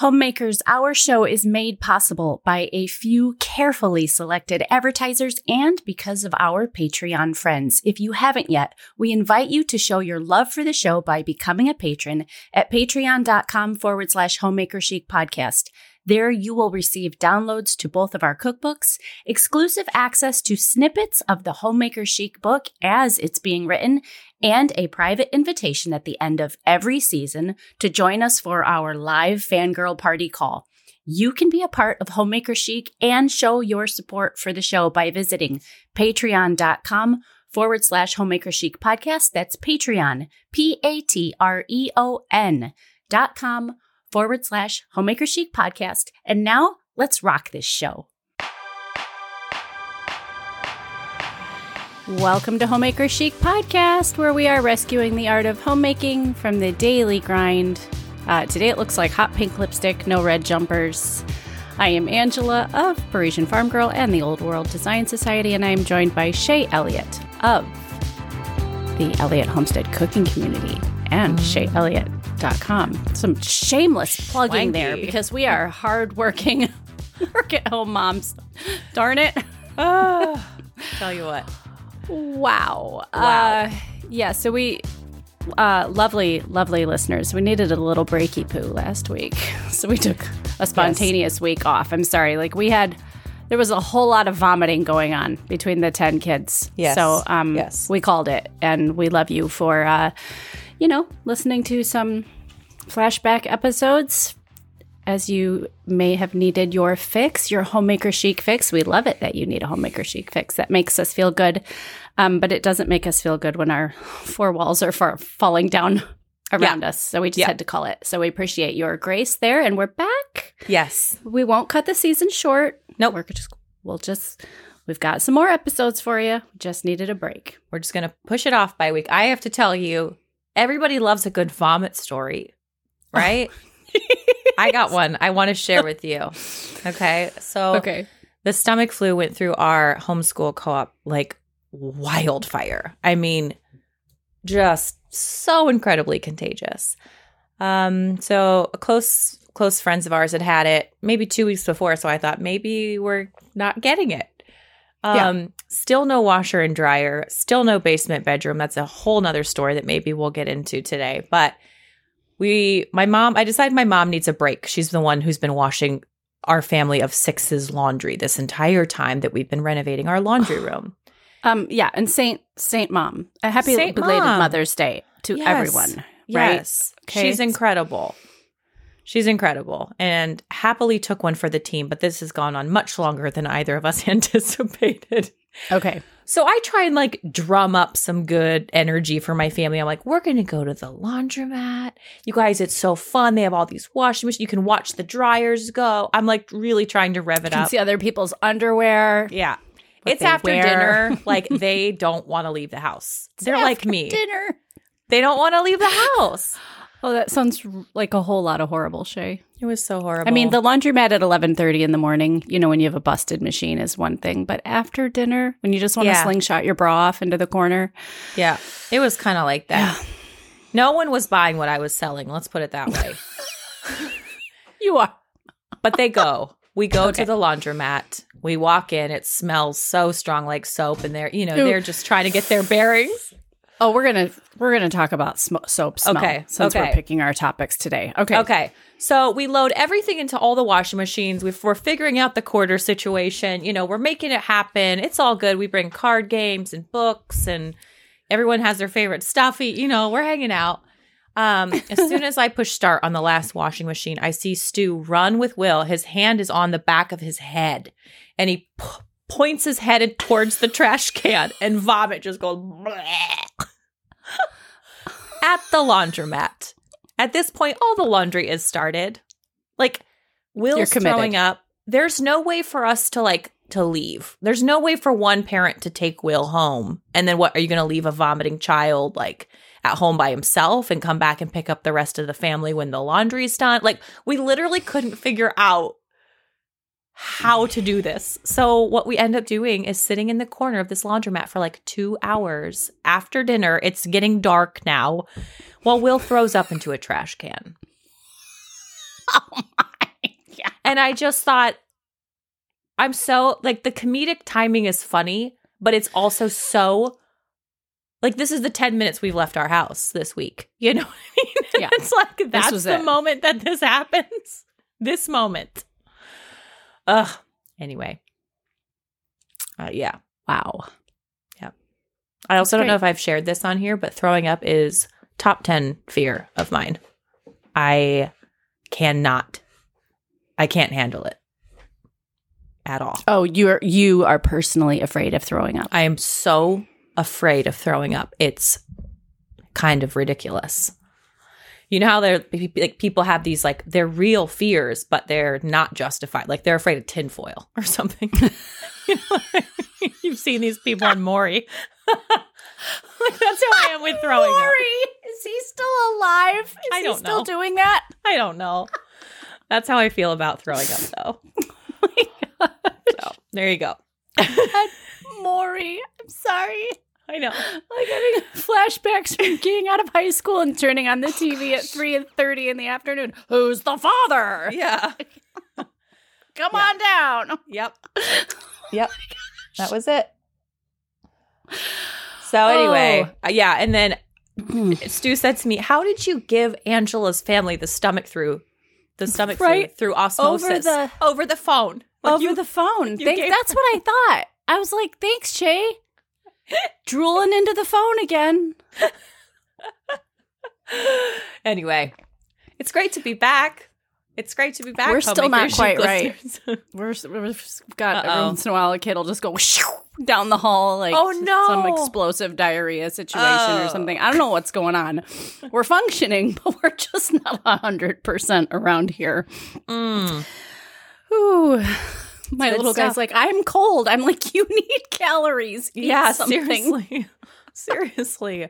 Homemakers, our show is made possible by a few carefully selected advertisers and because of our Patreon friends. If you haven't yet, we invite you to show your love for the show by becoming a patron at patreon.com forward slash homemaker chic podcast. There you will receive downloads to both of our cookbooks, exclusive access to snippets of the Homemaker Chic book as it's being written, and a private invitation at the end of every season to join us for our live fangirl party call. You can be a part of Homemaker Chic and show your support for the show by visiting patreon.com forward slash homemaker chic podcast. That's Patreon, P A T R E O N dot com forward slash homemaker chic podcast. And now let's rock this show. Welcome to Homemaker Chic Podcast, where we are rescuing the art of homemaking from the daily grind. Uh, today it looks like hot pink lipstick, no red jumpers. I am Angela of Parisian Farm Girl and the Old World Design Society, and I am joined by Shaye Elliott of the Elliott Homestead Cooking Community and ShayeElliott.com. Some shameless plugging there because we are hardworking work at home moms. Darn it. Tell you what. Wow. Wow. Uh, yeah, so we, uh, lovely, lovely listeners, we needed a little breaky poo last week. So we took a spontaneous week off. I'm sorry. Like we had, there was a whole lot of vomiting going on between the 10 kids. Yes. So um, Yes. we called it and we love you for, uh, you know, listening to some flashback episodes as you may have needed your fix, your homemaker chic fix. We love it that you need a homemaker chic fix. That makes us feel good. Um, but it doesn't make us feel good when our four walls are far falling down around us. So we just Yeah. had to call it. So we appreciate your grace there. And we're back. Yes. We won't cut the season short. Nope. We're just, we'll just, we've got some more episodes for you. Just needed a break. We're just going to push it off by week. I have to tell you, everybody loves a good vomit story, right? I got one I want to share with you. Okay. So Okay. the stomach flu went through our homeschool co op like wildfire. I mean, just so incredibly contagious. Um, so a close close friends of ours had had it maybe two weeks before, so I thought maybe we're not getting it. Um, still no washer and dryer, still no basement bedroom. That's a whole nother story that maybe we'll get into today. But we my mom I decided my mom needs a break. She's the one who's been washing our family of six's laundry this entire time that we've been renovating our laundry room. Um, yeah. And Saint, Saint Mom, a happy Saint belated Mom. Mother's Day to Yes. everyone. Right. Yes. Okay. She's incredible. She's incredible and happily took one for the team, but this has gone on much longer than either of us anticipated. Okay. So I try and like drum up some good energy for my family. I'm like, we're going to go to the laundromat. You guys, it's so fun. They have all these washing machines. You can watch the dryers go. I'm like really trying to rev it You can up. see other people's underwear. Yeah. it's after wear. dinner. Like they don't want to leave the house. They're like me. Dinner. They don't want to leave the house. Oh, that sounds like a whole lot of horrible, Shaye. It was so horrible. I mean, the laundromat at eleven thirty in the morning. You know, when you have a busted machine, is one thing, but after dinner, when you just want to Yeah. slingshot your bra off into the corner, Yeah, it was kind of like that. No one was buying what I was selling. Let's put it that way. you are. but they go. We go Okay. to the laundromat. We walk in. It smells so strong, like soap, and they're you know Ooh. they're just trying to get their bearings. Oh, we're gonna we're gonna talk about sm- soap smell. Okay, since we're picking our topics today. Okay, Okay, so we load everything into all the washing machines. We've, we're figuring out the quarter situation. You know, we're making it happen. It's all good. We bring card games and books, and everyone has their favorite stuff. You know, we're hanging out. Um, as soon as I push start on the last washing machine, I see Stu run with Will. His hand is on the back of his head, and he p- points his head towards the trash can, and vomit just goes bleh. At the laundromat. At this point, all the laundry is started. Like Will's throwing up. There's no way for us to like to leave. There's no way for one parent to take Will home. And then what are you going to leave a vomiting child like at home by himself and come back and pick up the rest of the family when the laundry's done? Like we literally couldn't figure out how to do this. So what we end up doing is sitting in the corner of this laundromat for like 2 hours after dinner. It's getting dark now. While Will throws up into a trash can. Oh my God. And I just thought, I'm so like the comedic timing is funny, but it's also so like this is the 10 minutes we've left our house this week. You know what I mean? Yeah. it's like that's the it. moment that this happens. This moment. Ugh. Anyway. Uh, yeah. Wow. Yeah. I also don't know if I've shared this on here, but throwing up is top 10 fear of mine. I cannot, I can't handle it at all. Oh, you're you are personally afraid of throwing up. I am so afraid of throwing up. It's kind of ridiculous. You know how they're like people have these like they're real fears, but they're not justified. Like they're afraid of tinfoil or something. you know, you've seen these people on Maury. like that's how I am with throwing up. Maury, is he still alive? Is I he don't still know. doing that? I don't know. That's how I feel about throwing up, though. Oh so there you go. Maury, I'm sorry. I know. Like having flashbacks from getting out of high school and turning on the TV at three and thirty in the afternoon. Who's the father? Yeah. Come Yeah. on down. Yep. Yep. That was it. So anyway, uh, yeah, and then Stu said to me, "How did you give Angela's family the stomach through the stomach Right through osmosis over the- over the phone?" Like Over you- the phone. you Thank- gave that's what I thought. I was like, thanks, Che. Drooling into the phone again. anyway, it's great to be back. It's great to be back. We're still not quite right. We're, we've got Uh-oh. every once in a while a kid will just go down the hall like Oh, no. some explosive diarrhea situation Oh. or something. I don't know what's going on. We're functioning, but we're just not hundred percent around here. Mm. Ooh. My Good little stuff. guy's like, I'm cold. I'm like, you need calories. Eat Yeah, something. seriously. seriously.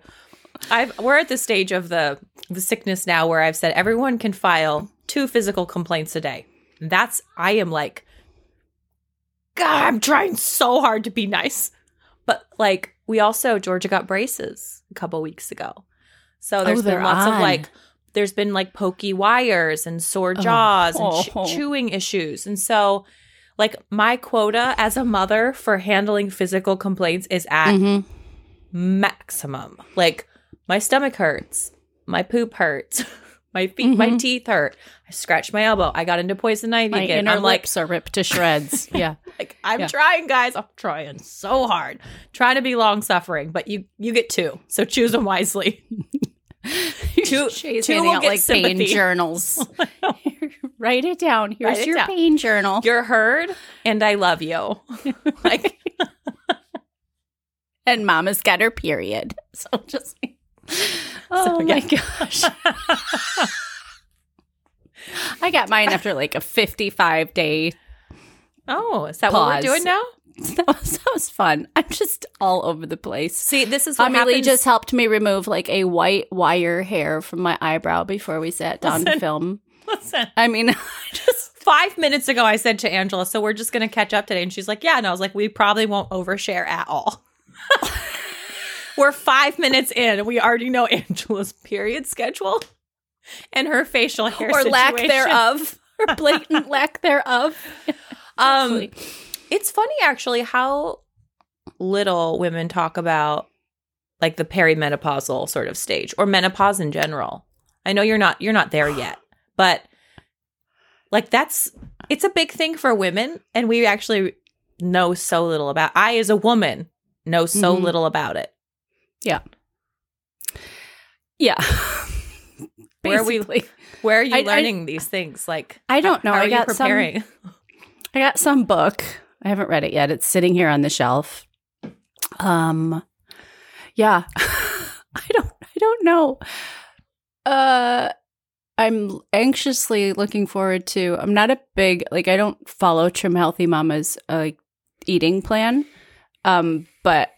I've we're at the stage of the the sickness now where I've said everyone can file two physical complaints a day. That's I am like God, I'm trying so hard to be nice. But like we also Georgia got braces a couple weeks ago. So oh, there's Oh, been lots of like there's been like pokey wires and sore oh. jaws and ch- Oh. chewing issues. And so like my quota as a mother for handling physical complaints is at Mhm. maximum. Like my stomach hurts, my poop hurts, my feet, my Mhm. teeth hurt. I scratched my elbow. I got into poison ivy My again. inner I'm like, lips are ripped to shreds. yeah. like I'm Yeah. trying, guys. I'm trying so hard, trying to be long suffering. But you you get two, so choose them wisely. Two- She's two handing will out get like pain sympathy. journals. Write it down. Here's it your down. pain journal. You're heard, and I love you. like and mama's got her period. So just Oh my gosh. I got mine after like a 55 day. oh, is that what we're doing now? That was, that was fun. I'm just all over the place. See, this is what happens. just helped me remove like a white wire hair from my eyebrow before we sat down to film. Listen. I mean, just five minutes ago I said to Angela, so we're just gonna catch up today. And she's like, Yeah, and I was like, we probably won't overshare at all. we're five minutes in and we already know Angela's period schedule and her facial hair or lack thereof, or blatant lack thereof. Um it's funny actually how little women talk about like the perimenopausal sort of stage or menopause in general. I know you're not you're not there yet, but like that's it's a big thing for women and we actually know so little about I as a woman know so Mhm. little about it. Yeah. Yeah. where are we-. Where are you I- I- learning these things? Like I don't know. I are got you some- preparing? I got some book. I haven't read it yet. It's sitting here on the shelf. Um yeah. I don't I don't know. Uh I'm anxiously looking forward to I'm not a big like I don't follow Trim Healthy Mama's uh, like eating plan. Um but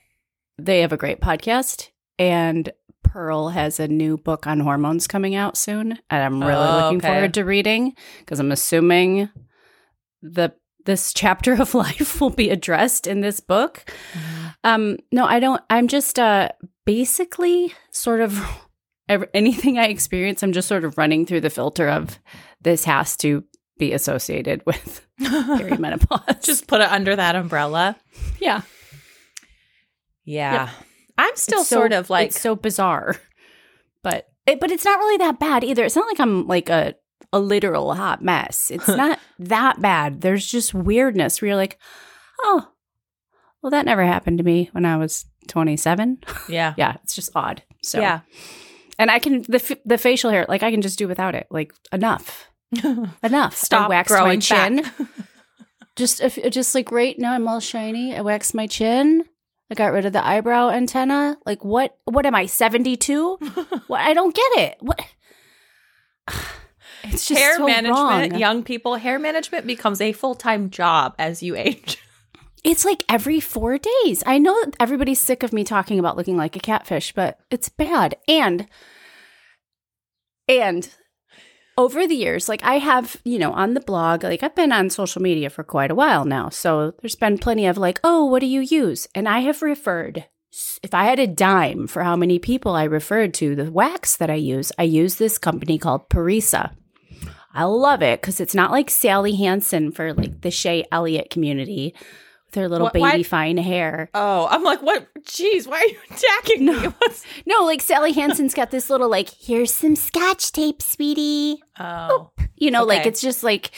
they have a great podcast and Pearl has a new book on hormones coming out soon and I'm really Oh, looking okay. forward to reading because I'm assuming the this chapter of life will be addressed in this book. Um no, I don't I'm just uh basically sort of anything I experience I'm just sort of running through the filter of this has to be associated with perimenopause. Just put it under that umbrella. yeah, Yeah. I'm still It's so- sort of like it's so bizarre, but it, but it's not really that bad either. It's not like I'm like a a literal hot mess. It's not that bad. There's just weirdness where you're like, oh, well, that never happened to me when I was 27. yeah. yeah, it's just odd. So Yeah. And I can the f- the facial hair like I can just do without it. Like enough, enough. I Stop waxed my chin. just if just like right now I'm all shiny. I waxed my chin. I got rid of the eyebrow antenna. Like what? What am I? Seventy two? what? I don't get it. What? It's just hair so management, wrong. young people, hair management becomes a full time job as you age. It's like every four days. I know everybody's sick of me talking about looking like a catfish, but it's bad. And and over the years, like I have, you know, on the blog, like I've been on social media for quite a while now. So there's been plenty of like, oh, what do you use? And I have referred if I had a dime for how many people I referred to the wax that I use, I use this company called Parissa. I love it because it's not like Sally Hansen for like the Shaye Elliott community her little What- why- baby fine hair. Oh, I'm like, what? Jeez, why are you attacking me? What's- No, like Sally Hansen's got this little like, here's some scotch tape, sweetie. Oh, You know, like it's just like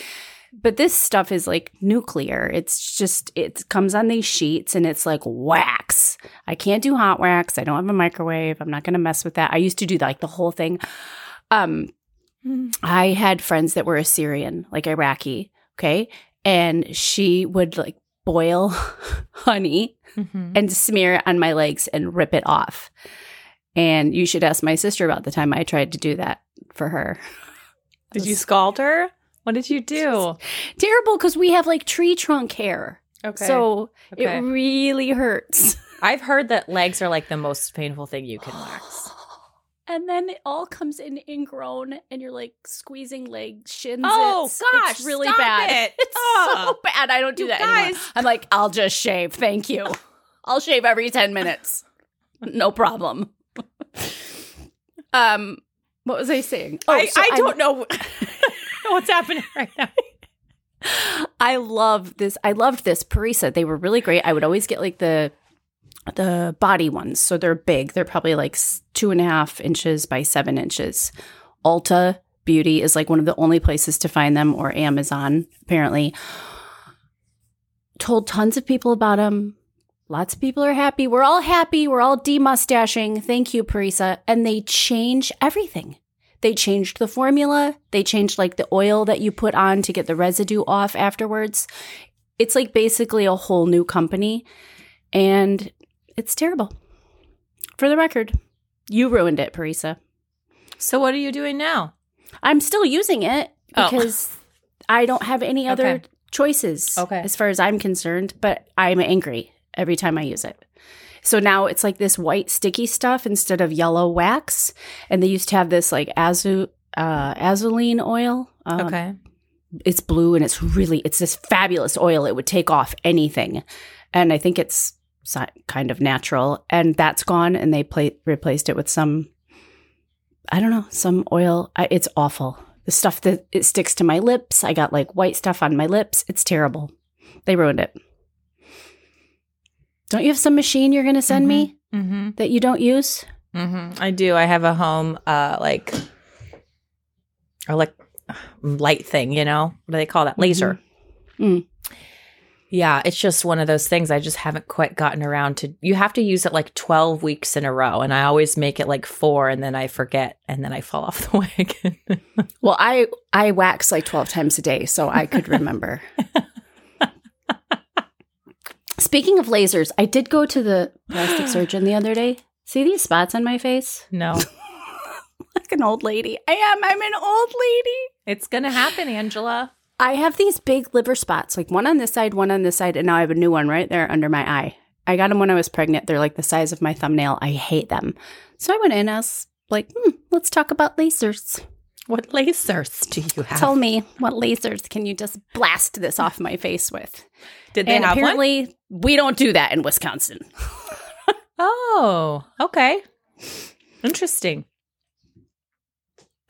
but this stuff is like nuclear. It's just it comes on these sheets and it's like wax. I can't do hot wax. I don't have a microwave. I'm not going to mess with that. I used to do like the whole thing. Um I had friends that were Assyrian, like Iraqi, okay? And she would like boil honey Mhm. and smear it on my legs and rip it off. And you should ask my sister about the time I tried to do that for her. Did you scald her? What did you do? Terrible because we have like tree trunk hair. Okay. So Okay. it really hurts. I've heard that legs are like the most painful thing you can wax. And then it all comes in ingrown and you're like squeezing legs, shins. Oh, it's, gosh, It's really bad. it. It's Ugh. so bad. I don't do that anymore. I'm like, I'll just shave. Thank you. I'll shave every 10 minutes. No problem. um, what was I saying? Oh, I, so I I'm- don't know what's happening right now. I love this. I loved this Parissa. They were really great. I would always get like the the body ones, so they're big. They're probably like two and a half inches by seven inches. Ulta Beauty is like one of the only places to find them, or Amazon apparently. Told tons of people about them. Lots of people are happy. We're all happy. We're all demustaching. Thank you, Parissa. And they change everything. They changed the formula. They changed like the oil that you put on to get the residue off afterwards. It's like basically a whole new company and it's terrible. For the record, you ruined it, Parissa. So what are you doing now? I'm still using it Oh. because I don't have any other Okay. choices Okay. as far as I'm concerned, but I'm angry every time I use it. So now it's like this white sticky stuff instead of yellow wax. And they used to have this like azu uh azulene oil. Um, okay. It's blue and it's really it's this fabulous oil. It would take off anything. And I think it's kind of natural and that's gone and they pla replaced it with some I don't know, some oil. I, it's awful. The stuff that it sticks to my lips. I got like white stuff on my lips. It's terrible. They ruined it. Don't you have some machine you're going to send me Mm-hmm. that you don't use? Mm-hmm. I do. I have a home, uh, like, or like light thing. You know, what do they call that? Laser. Mm. Yeah, it's just one of those things. I just haven't quite gotten around to. You have to use it like twelve weeks in a row, and I always make it like four, and then I forget, and then I fall off the wagon. Well, I I wax like 12 times a day, so I could remember. Speaking of lasers, I did go to the plastic surgeon the other day. See these spots on my face? no, Like an old lady. I am. I'm an old lady. it's gonna happen, Angela. I have these big liver spots, like one on this side, one on this side, and now I have a new one right there under my eye. I got them when I was pregnant. They're like the size of my thumbnail. I hate them. So I went in. I was like, hmm, let's talk about lasers. What lasers do you have? Tell me what lasers can you just blast this off my face with? Did they and have one? apparently, we don't do that in Wisconsin. Oh, okay. Interesting.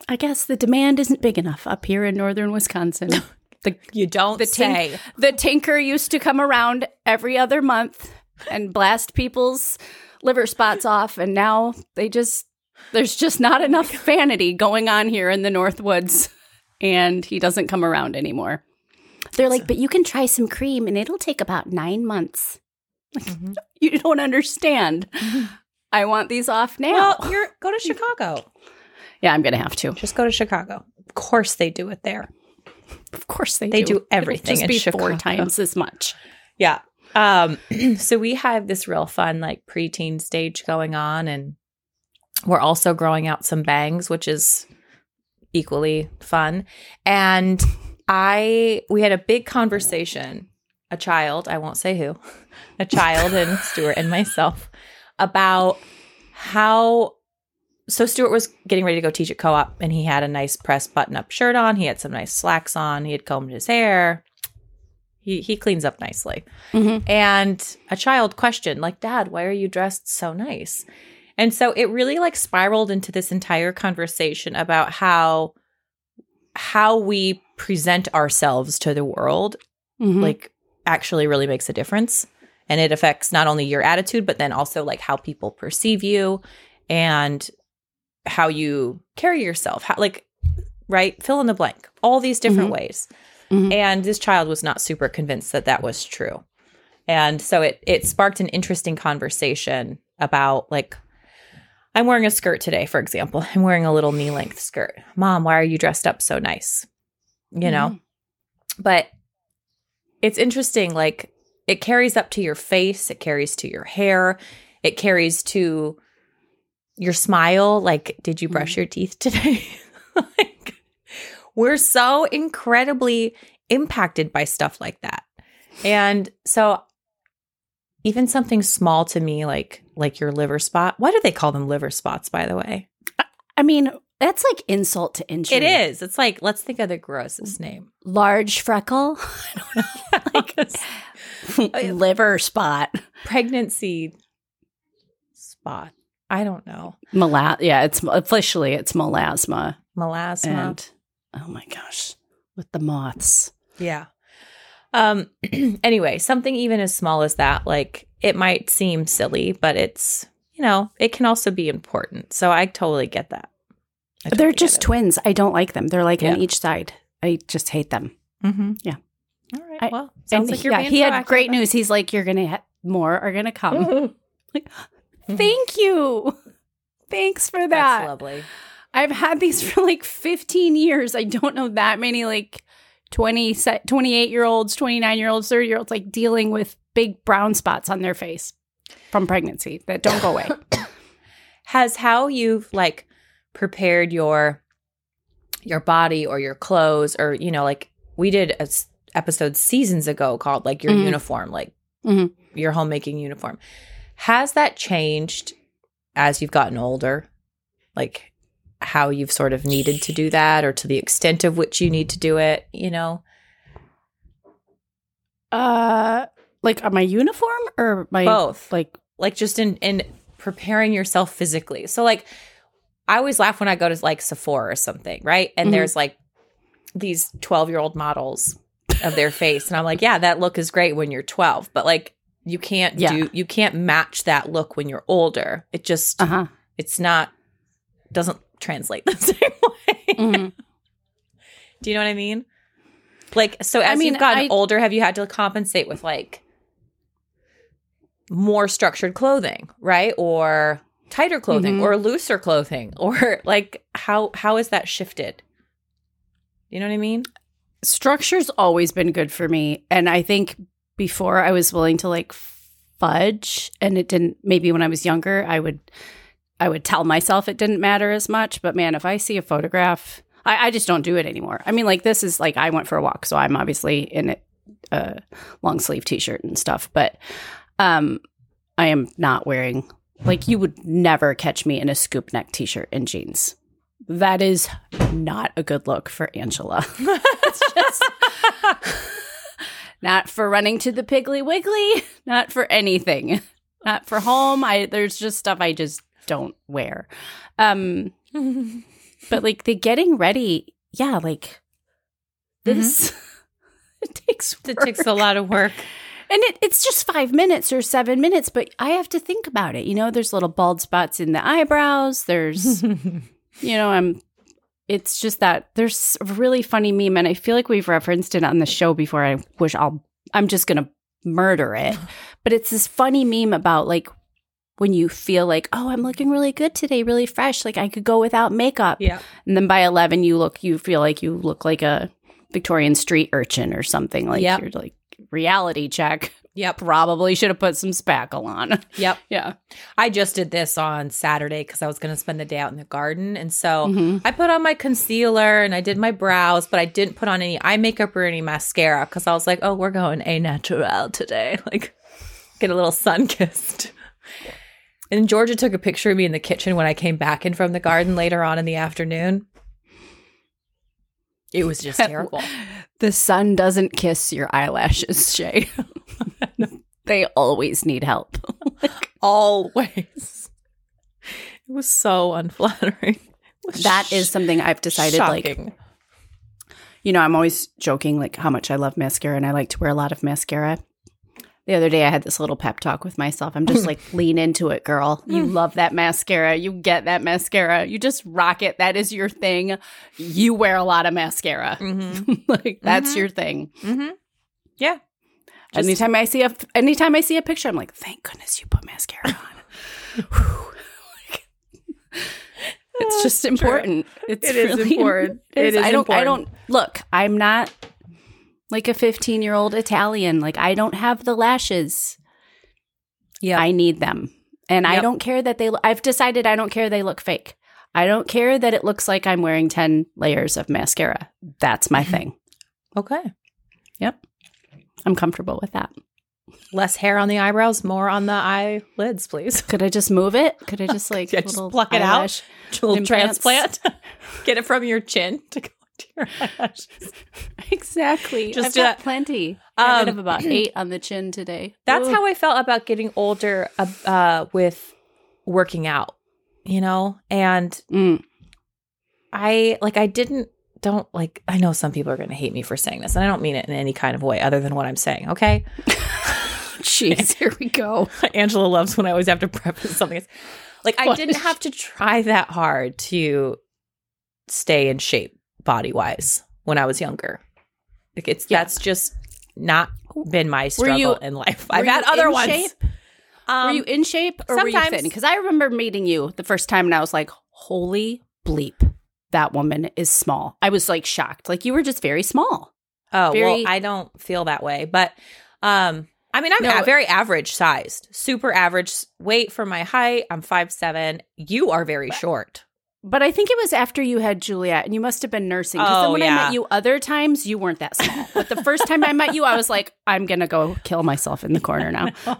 I guess the demand isn't big enough up here in northern Wisconsin. the You don't The tink- the tinker used to come around every other month and blast people's liver spots off and now they just there's just not enough vanity going on here in the north woods and he doesn't come around anymore they're like but you can try some cream and it'll take about nine months Mhm. you don't understand i want these off now Well, you're go to Chicago. Yeah i'm gonna have to Just go to Chicago. Of course they do it there. of course they, They do, do everything It'll just be four times as much Yeah. Um, so we have this real fun like preteen stage going on, and we're also growing out some bangs, which is equally fun. And I we had a big conversation, a child, I won't say who, a child and Stuart and myself about how so Stuart was getting ready to go teach at co-op and he had a nice pressed button-up shirt on, he had some nice slacks on, he had combed his hair. He he cleans up nicely. Mhm. And a child questioned, like, Dad, why are you dressed so nice? And so it really like spiraled into this entire conversation about how how we present ourselves to the world Mhm. like actually really makes a difference. And it affects not only your attitude, but then also like how people perceive you and how you carry yourself. How, like, right? Fill in the blank. All these different ways. Mhm. And this child was not super convinced that that was true. And so it it sparked an interesting conversation about like I'm wearing a skirt today, for example. I'm wearing a little knee length skirt. Mom, why are you dressed up so nice? You know? But it's interesting like it carries up to your face, it carries to your hair, it carries to your smile like did you brush mm-hmm. your teeth today? like we're so incredibly impacted by stuff like that. And so even something small to me like like your liver spot. Why do they call them liver spots by the way? I mean, that's like insult to injury. It is. It's like let's think of the grossest name. large freckle, like liver spot, pregnancy spot. I don't know. Mela- Yeah, it's officially it's melasma, Melasma. and oh my gosh, with the moths. Yeah. Um anyway, something even as small as that, like it might seem silly, but it's you know, it can also be important. So I totally get that. I They're just twins. I don't like them. They're like on each side. I just hate them. Mhm. Yeah. All right. I- well, sounds and like you're yeah, being he had great news. He's like, "You're gonna ha- more are gonna come." like. thank you, thanks for that. That's lovely. I've had these for like 15 years. I don't know that many like 20, 28 year olds, 29 year olds, 30 year olds like dealing with big brown spots on their face from pregnancy that don't go away. Has how you've like prepared your your body or your clothes or you know like we did a s- episode seasons ago called like your Mhm. uniform like Mhm. your homemaking uniform has that changed as you've gotten older like how you've sort of needed to do that or to the extent of which you need to do it you know uh like on my uniform or my both like like just in in preparing yourself physically. So like I always laugh when I go to like Sephora or something, right? And Mhm. there's like these 12-year-old models of their face and I'm like, yeah, that look is great when you're 12, but like you can't Yeah. do you can't match that look when you're older. It just uh-huh. it's not doesn't translate the same way. Mhm. Do you know what I mean? Like, so I as mean, you've gotten I- older, have you had to compensate with like more structured clothing, right? Or tighter clothing Mhm. or looser clothing? Or like how how has that shifted? You know what I mean? Structure's always been good for me. And I think before I was willing to like fudge and it didn't maybe when I was younger, I would I would tell myself it didn't matter as much. But man, if I see a photograph, I, I just don't do it anymore. I mean, like this is like I went for a walk, so I'm obviously in a, a long sleeve t shirt and stuff, but um I am not wearing like you would never catch me in a scoop neck t shirt and jeans. That is not a good look for Angela. it's just not for running to the Piggly Wiggly, not for anything, not for home. I there's just stuff I just don't wear. Um, but like the getting ready, yeah, like this it takes It takes a lot of work. And it, it's just five minutes or seven minutes, but I have to think about it. You know, there's little bald spots in the eyebrows. There's, you know, I'm, it's just that there's a really funny meme, and I feel like we've referenced it on the show before. I wish I'll, I'm just going to murder it. But it's this funny meme about like when you feel like, oh, I'm looking really good today, really fresh. Like I could go without makeup. yeah. And then by 11, you look, you feel like you look like a Victorian street urchin or something. Like Yep. you're like, reality check. Yep. Probably should have put some spackle on. Yep. yeah. I just did this on Saturday because I was going to spend the day out in the garden. And so Mhm. I put on my concealer and I did my brows, but I didn't put on any eye makeup or any mascara because I was like, oh, we're going a natural today. Like, get a little sun kissed. And Georgia took a picture of me in the kitchen when I came back in from the garden later on in the afternoon. It was just terrible. The sun doesn't kiss your eyelashes, Shaye. they always need help. Always. It was so unflattering. Was that is something I've decided like you know, I'm always joking like how much I love mascara and I like to wear a lot of mascara. The other day I had this little pep talk with myself. I'm just like, lean into it, girl. You love that mascara. You get that mascara. You just rock it. That is your thing. You wear a lot of mascara. Mhm. like that's Mhm. your thing. Mm-hmm. Yeah. Just- anytime I see a anytime I see a picture, I'm like, thank goodness you put mascara on. It's just important. It's It is really important. It is important. I don't. I don't look. I'm not like a 15 year old Italian. Like I don't have the lashes. Yeah. I need them, and I don't care that they. lo- I've decided I don't care they look fake. I don't care that it looks like I'm wearing 10 layers of mascara. That's my mm-hmm. thing. okay. Yep. I'm comfortable with that. Less hair on the eyebrows, more on the eyelids, please. Could I just move it? Could I just like Yeah, just pluck it out. little transplant. Get it from your chin to your eyelashes. Exactly. Just I've got that. plenty. I Um, have about eight on the chin today. That's Ooh. how I felt about getting older uh, uh, with working out, you know? And Mm. I like I didn't don't like I know some people are going to hate me for saying this and I don't mean it in any kind of way other than what I'm saying, okay? Jeez, here we go. Angela loves when I always have to preface something. Like I What? didn't have to try that hard to stay in shape body wise when I was younger. Like it's Yeah. that's just not been my struggle you- in life. I've had you other in ones. shape? Um, were you in shape or were you sometimes. thin? Because I remember meeting you the first time and I was like, holy bleep, that woman is small. I was like shocked. Like you were just very small. Oh Very- well, I don't feel that way, but um, I mean, I'm No. a- very average sized, super average weight for my height. I'm five seven. You are very short. But I think it was after you had Juliet and you must have been nursing. Because then Oh, when I met you other times, you weren't that small. But the first time I met you, I was like, I'm going to go kill myself in the corner now.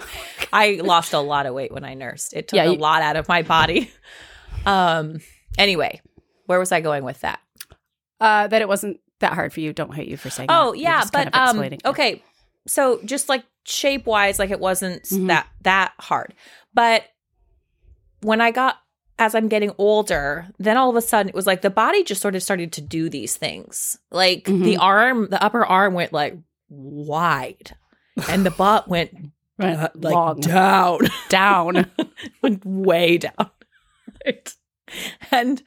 I lost a lot of weight when I nursed. It took Yeah, a lot out of my body. Um. Anyway, where was I going with that? Uh, that it wasn't that hard for you. Don't hate you for saying Oh that. Yeah, kind but of um. Okay, so just like shape wise, like it wasn't Mhm. that that hard, but when I got as I'm getting older, then all of a sudden it was like the body just sort of started to do these things. Like the Mhm. arm, the upper arm went like wide, and the butt went Right. uh, like Long. down. down. went way down. Right. And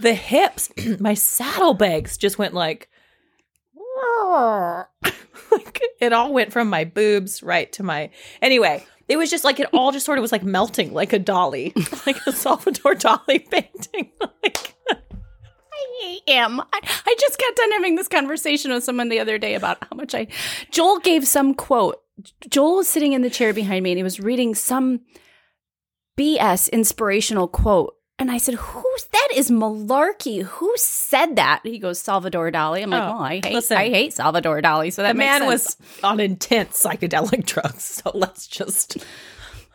the hips, my saddlebags just went like, like it all went from my boobs right to my anyway. It was just like it all just sort of was like melting like a Dali, like a Salvador Dali painting. like I am. I, I just got done having this conversation with someone the other day about how much I. Joel gave some quote. Joel was sitting in the chair behind me and he was reading some BS inspirational quote. And I said, Who's that is malarkey. Who said that? He goes, Salvador Dali. I'm like, Oh, Oh, I hate listen. I hate Salvador Dali. So that man sense. was on intense psychedelic drugs, so let's just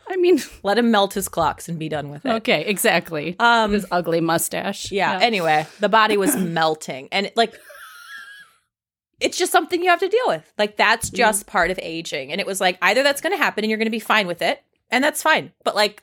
I mean, let him melt his clocks and be done with it. okay, exactly. Um His ugly mustache. Yeah. Anyway, the body was melting, and it, like, it's just something you have to deal with. Like that's just part of aging, and it was like either that's going to happen and you're going to be fine with it, and that's fine. But like,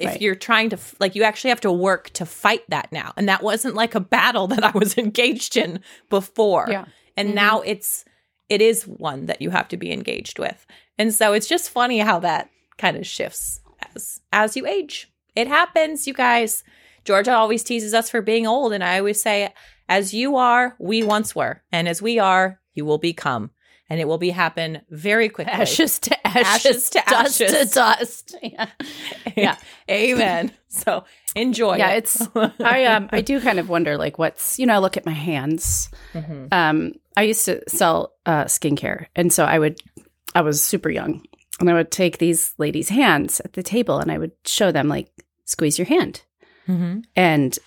if Right. you're trying to like, you actually have to work to fight that now, and that wasn't like a battle that I was engaged in before. Yeah. And Mhm. now it's it is one that you have to be engaged with. And so it's just funny how that kind of shifts as as you age. It happens, you guys. Georgia always teases us for being old and I always say as you are, we once were, and as we are, you will become. And it will be happen very quickly. Ashes to ashes, Ashes to dust ashes. to dust. Yeah. Yeah. Amen. So enjoy. yeah, it. it's I um I do kind of wonder like what's you know I look at my hands. Mhm. Um, I used to sell uh, skincare, and so I would I was super young, and I would take these ladies' hands at the table, and I would show them like squeeze your hand, Mhm. and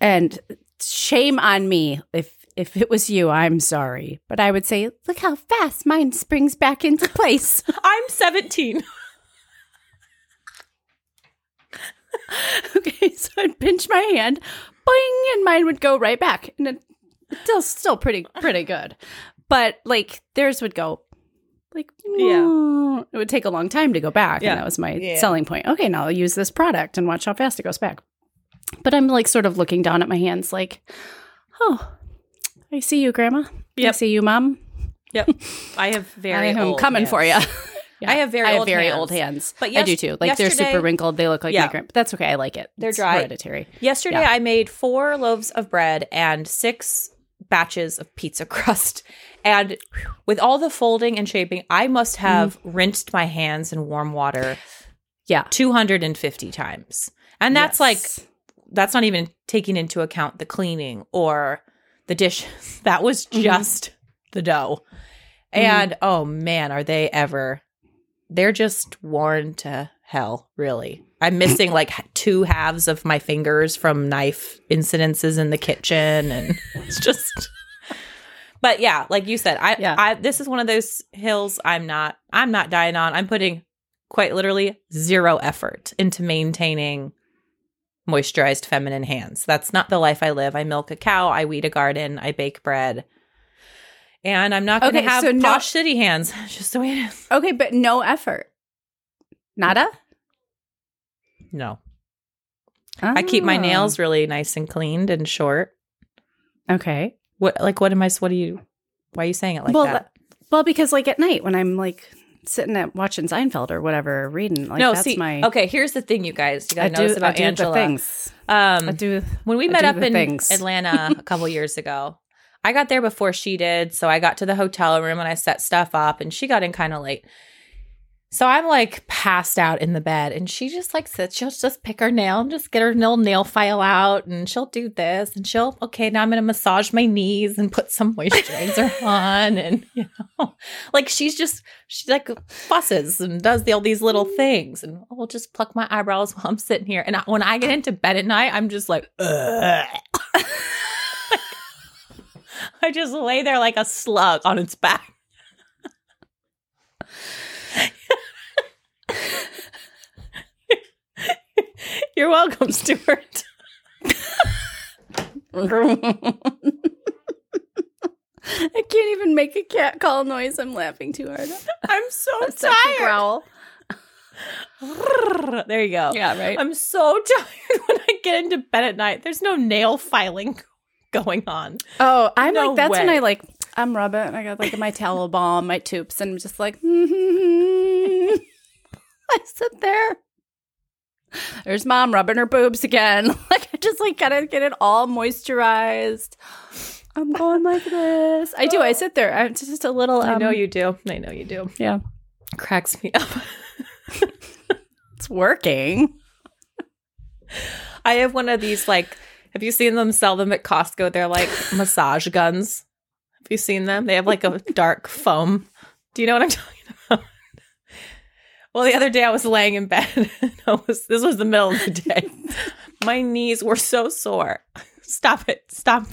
and shame on me if if it was you, I'm sorry, but I would say look how fast mine springs back into place. I'm 17. okay, so I'd pinch my hand, boing, and mine would go right back, and it, it's still still pretty pretty good, but like theirs would go like Yeah. Mm. it would take a long time to go back, Yeah. and that was my Yeah. selling point. Okay, now I'll use this product and watch how fast it goes back. But I'm like sort of looking down at my hands, like, oh, I see you, Grandma. I see you, Mom. Yep. I have very I am coming for you. hands. I have very I have old very hands. old hands. But I do too. Like they're super wrinkled. They look like Yeah. my grand. But that's okay. I like it. They're It's dry. Hereditary. Yesterday, Yeah. I made four loaves of bread and six batches of pizza crust. And with all the folding and shaping, I must mm. have rinsed my hands in warm water Yeah. 250 times. And that's like, Yes. that's not even taking into account the cleaning or the dishes. That was Mhm. just the dough. And oh man, are they ever? They're just worn to hell, really. I'm missing like two halves of my fingers from knife incidences in the kitchen, and it's just. But yeah, like you said, I, Yeah. I this is one of those hills I'm not I'm not dying on. I'm putting quite literally zero effort into maintaining moisturized feminine hands. That's not the life I live. I milk a cow, I weed a garden, I bake bread. And I'm not going to Okay, have so no- posh city hands. It's just the way it is. Okay, but no effort. Nada. No. Ah. I keep my Oh. nails really nice and cleaned and short. Okay. What like what am I what do you why are you saying it like well, that? well, because like at night when I'm like sitting at watching Seinfeld or whatever, reading, like no, that's see, my. okay, here's the thing, you guys. You I gotta know this do, I about do Angela. the things. Um, I do. when we I met up in things. Atlanta a couple years ago, I got there before she did. So I got to the hotel room and I set stuff up, and she got in kind of late. So I'm like passed out in the bed, and she just like sits. She'll just pick her nail and just get her little nail file out, and she'll do this, and she'll okay. Now I'm gonna massage my knees and put some moisturizer on, and you know, like she's just she like fusses and does the, all these little things, and I'll just pluck my eyebrows while I'm sitting here. And I, when I get into bed at night, I'm just like, I just lay there like a slug on its back. You're welcome, Stuart. I can't even make a cat call noise. I'm laughing too hard. I'm so That's such a tired. growl. There you go. Yeah, right. I'm so tired when I get into bed at night. There's no nail filing going on. Oh, I'm No like that's when. I like I'm rubbing. I got like my tallow balm, my tubes, and I'm just like mm-hmm. I sit there. There's mom rubbing her boobs again. Like I just like gotta get it all moisturized. I'm going like this. I do. I sit there. I'm just a little. I Um, know you do. I know you do. Yeah, Cracks me up. it's working. I have one of these like have you seen them sell them at Costco? They're like massage guns. Have you seen them? They have like a dark foam. Do you know what I'm talking about? Well, the other day I was laying in bed. and I was this was the middle of the day. My knees were so sore. Stop it. Stop.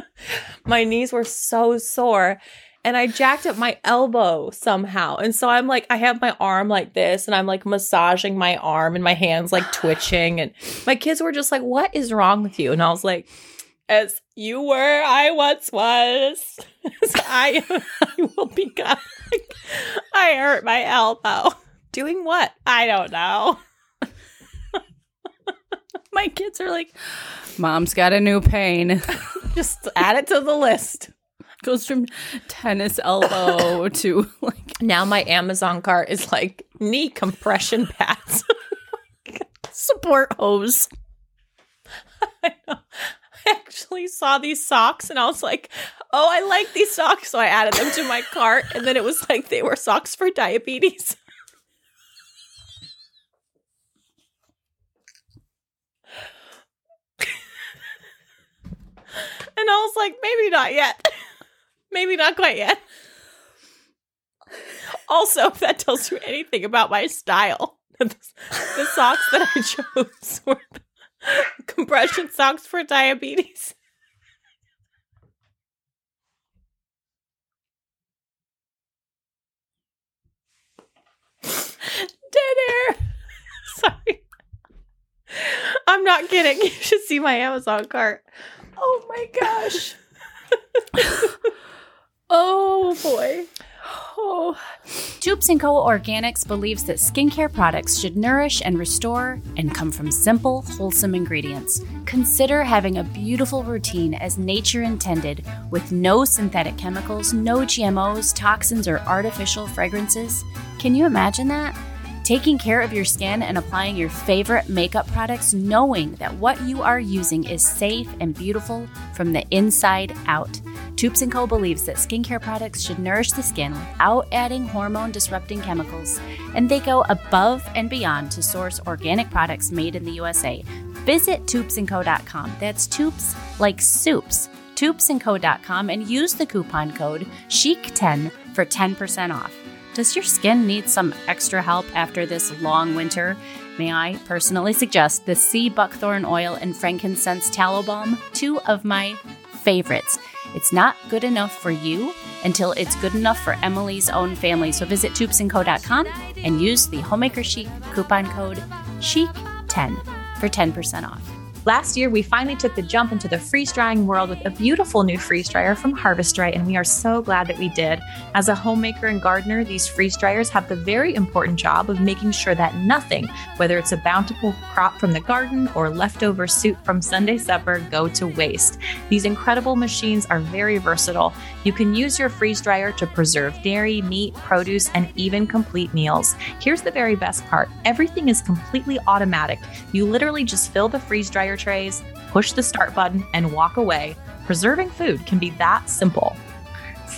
my knees were so sore and I jacked up my elbow somehow. And so I'm like, I have my arm like this and I'm like massaging my arm and my hands like twitching. And my kids were just like, What is wrong with you? And I was like, As you were, I once was. I, I will become. I hurt my elbow. Doing what? I don't know. My kids are like, mom's got a new pain. Just add it to the list. Goes from tennis elbow to like Now my Amazon cart is like knee compression pads. support hose. I know. I actually saw these socks and I was like, oh, I like these socks. So I added them to my cart. And then it was like they were socks for diabetes. And I was like, maybe not yet. maybe not quite yet. Also, if that tells you anything about my style, the, the socks that I chose were compression socks for diabetes. Dead air. Sorry. I'm not kidding. You should see my Amazon cart. Oh my gosh. oh boy. Oh. Toups & Co. Organics believes that skincare products should nourish and restore and come from simple, wholesome ingredients. Consider having a beautiful routine as nature intended with no synthetic chemicals, no GMOs, toxins, or artificial fragrances. Can you imagine that? Taking care of your skin and applying your favorite makeup products, knowing that what you are using is safe and beautiful from the inside out. Toups & Co. believes that skincare products should nourish the skin without adding hormone-disrupting chemicals, and they go above and beyond to source organic products made in the USA. Visit toupsandco.com. That's Toups like soups. Toupsandco.com and use the coupon code CHIC10 for 10% off. Does your skin need some extra help after this long winter? May I personally suggest the sea buckthorn oil and frankincense tallow balm, two of my favorites. It's not good enough for you until it's good enough for Emily's own family. So visit toupsandco.com and use the Homemaker Chic coupon code CHIC10 for 10% off. Last year, we finally took the jump into the freeze drying world with a beautiful new freeze dryer from Harvest Right, and we are so glad that we did. As a homemaker and gardener, these freeze dryers have the very important job of making sure that nothing, whether it's a bountiful crop from the garden or leftover soup from Sunday supper, go to waste. These incredible machines are very versatile. You can use your freeze dryer to preserve dairy, meat, produce, and even complete meals. Here's the very best part everything is completely automatic. You literally just fill the freeze dryer trays, push the start button, and walk away. Preserving food can be that simple.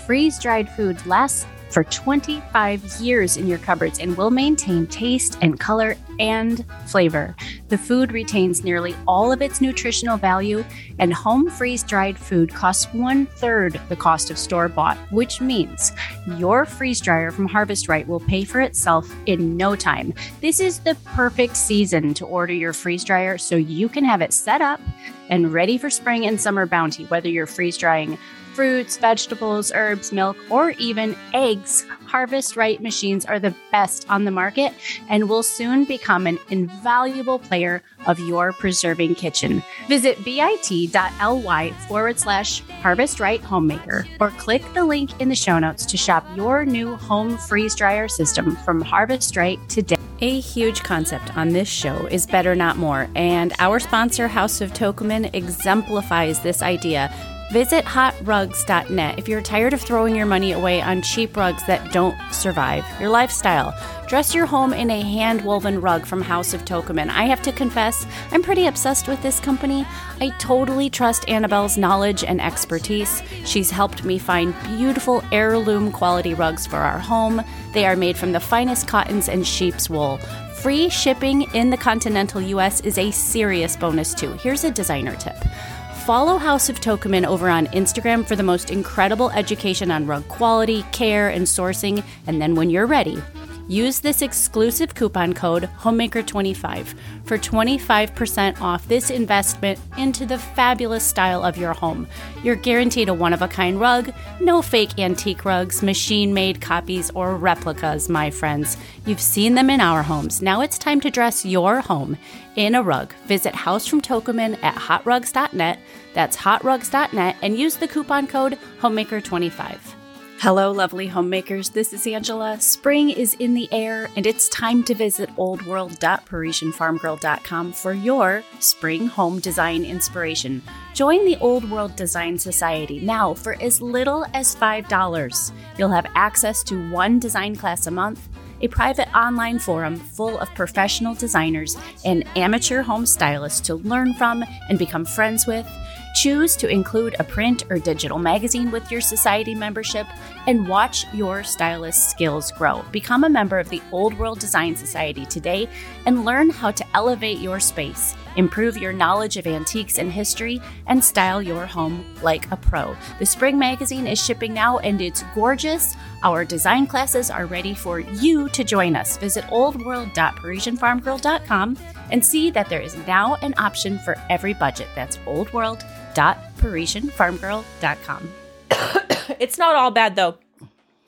Freeze dried food lasts for 25 years in your cupboards and will maintain taste and color and flavor. The food retains nearly all of its nutritional value, and home freeze dried food costs one third the cost of store bought, which means your freeze dryer from Harvest Right will pay for itself in no time. This is the perfect season to order your freeze dryer so you can have it set up and ready for spring and summer bounty, whether you're freeze drying fruits, vegetables, herbs, milk, or even eggs, Harvest Right machines are the best on the market and will soon become an invaluable player of your preserving kitchen. Visit bit.ly forward slash Harvest Right Homemaker or click the link in the show notes to shop your new home freeze dryer system from Harvest Right today. A huge concept on this show is better, not more, and our sponsor, House of Tokumen, exemplifies this idea Visit hotrugs.net if you're tired of throwing your money away on cheap rugs that don't survive your lifestyle. Dress your home in a hand woven rug from House of Tokumen. I have to confess, I'm pretty obsessed with this company. I totally trust Annabelle's knowledge and expertise. She's helped me find beautiful heirloom quality rugs for our home. They are made from the finest cottons and sheep's wool. Free shipping in the continental US is a serious bonus, too. Here's a designer tip. Follow House of Tokumen over on Instagram for the most incredible education on rug quality, care, and sourcing. And then when you're ready, use this exclusive coupon code Homemaker25 for 25% off this investment into the fabulous style of your home. You're guaranteed a one of a kind rug, no fake antique rugs, machine made copies, or replicas, my friends. You've seen them in our homes. Now it's time to dress your home in a rug. Visit House at hotrugs.net. That's hotrugs.net and use the coupon code Homemaker25. Hello, lovely homemakers. This is Angela. Spring is in the air, and it's time to visit oldworld.parisiennefarmgirl.com for your spring home design inspiration. Join the Old World Design Society now for as little as $5. You'll have access to one design class a month, a private online forum full of professional designers and amateur home stylists to learn from and become friends with Choose to include a print or digital magazine with your society membership and watch your stylist skills grow. Become a member of the Old World Design Society today and learn how to elevate your space, improve your knowledge of antiques and history, and style your home like a pro. The spring magazine is shipping now and it's gorgeous. Our design classes are ready for you to join us. Visit oldworld.parisiennefarmgirl.com and see that there is now an option for every budget. That's oldworld.parisiennefarmgirl.com. it's not all bad though.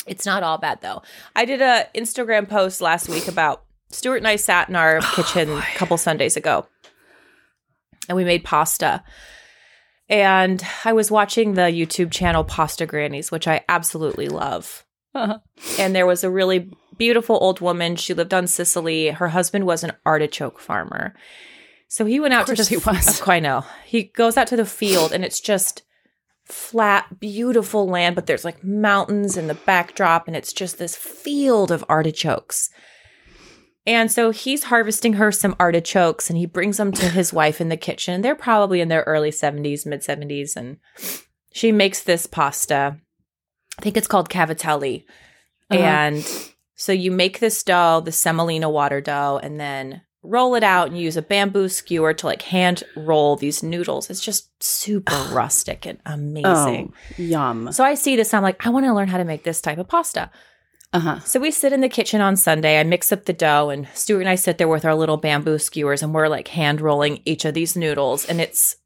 It's not all bad though. I did a Instagram post last week about Stuart and I sat in our kitchen a couple Sundays ago and we made pasta. And I was watching the YouTube channel Pasta Grannies, which I absolutely love. Uh-huh. And there was a really beautiful old woman. She lived on Sicily. Her husband was an artichoke farmer. So he went out to the he was. I know. He goes out to the field and it's just flat, beautiful land, but there's like mountains in the backdrop and it's just this field of artichokes. And so he's harvesting her some artichokes and he brings them to his wife in the kitchen. They're probably in their early 70s, mid 70s. And she makes this pasta. I think it's called cavatelli. Uh-huh. And so you make this dough, the semolina water dough, and then roll it out and use a bamboo skewer to like hand roll these noodles. It's just super rustic and amazing. Oh, yum. So I see this, I'm like, I want to learn how to make this type of pasta. Uh huh. So we sit in the kitchen on Sunday. I mix up the dough, and Stuart and I sit there with our little bamboo skewers, and we're like hand rolling each of these noodles. And it's,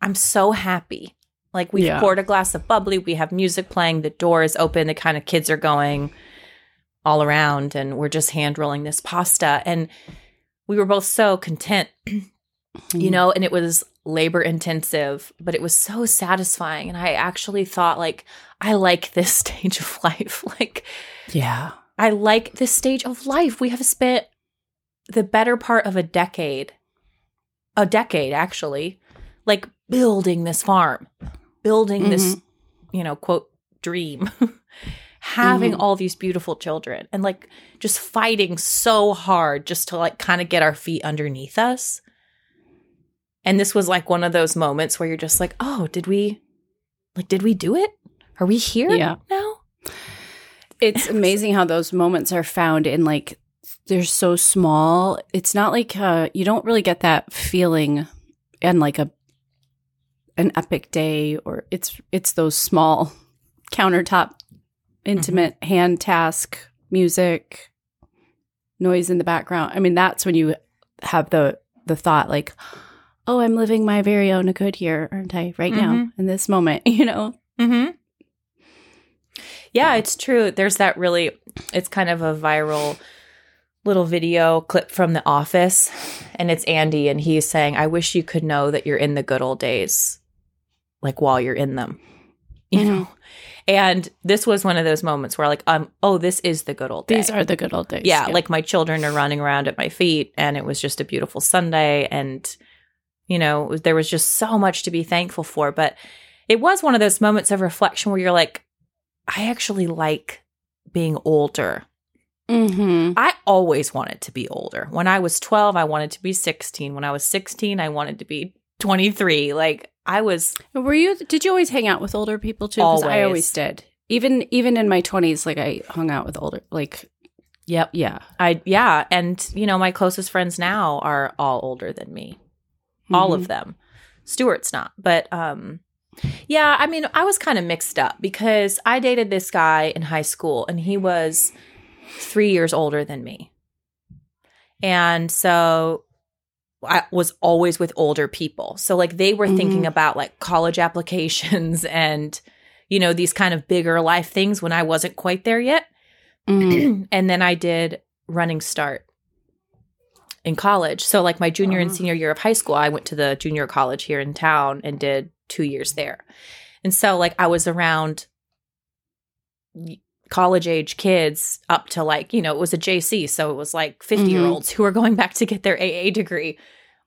I'm so happy. Like we've Yeah. poured a glass of bubbly, we have music playing, the door is open, the kind of kids are going all around, and we're just hand rolling this pasta. And we were both so content, you mm. know, and it was labor intensive, but it was so satisfying. And I actually thought, like, I like this stage of life. Like, Yeah. I like this stage of life. We have spent the better part of a decade, a decade actually, like building this farm, building this, mm-hmm. you know, quote, dream, having Mhm. all these beautiful children and like just fighting so hard just to like kind of get our feet underneath us. And this was like one of those moments where you're just like, oh, did we, like, did we do it? Are we here Yeah. now? It's amazing how those moments are found in like they're so small. It's not like uh you don't really get that feeling and like a an epic day or it's it's those small countertop intimate hand task music noise in the background. I mean that's when you have the the thought like oh I'm living my very own good here aren't I right now Mhm. in this moment, you know. Mm-hmm. Yeah, it's true. There's that really, it's kind of a viral little video clip from The Office, and it's Andy, and he's saying, I wish you could know that you're in the good old days, like while you're in them, you know? And this was one of those moments where, like, um, oh, this is the good old days. These are the good old days. yeah, like my children are running around at my feet, and it was just a beautiful Sunday, and you know, there was just so much to be thankful for. But it was one of those moments of reflection where you're like, I actually like being older. Mhm. I always wanted to be older. When I was 12, I wanted to be 16. When I was 16, I wanted to be 23. Like I was Were you? Did you always hang out with older people too? 'Cause I Always. did. Even even in my twenties, like I hung out with older. Like Yep. yeah, I yeah, and you know, my closest friends now are all older than me. All Mhm. of them. Stuart's not, but um yeah, I mean, I was kind of mixed up because I dated this guy in high school and he was 3 years older than me. And so I was always with older people. So like they were thinking about like college applications and you know these kind of bigger life things when I wasn't quite there yet. Mhm. and then I did running start in college. So like my junior and Oh. senior year of high school, I went to the junior college here in town and did 2 years there. And so like I was around college age kids up to like, you know, it was a JC. So it was like 50 year olds who were going back to get their AA degree,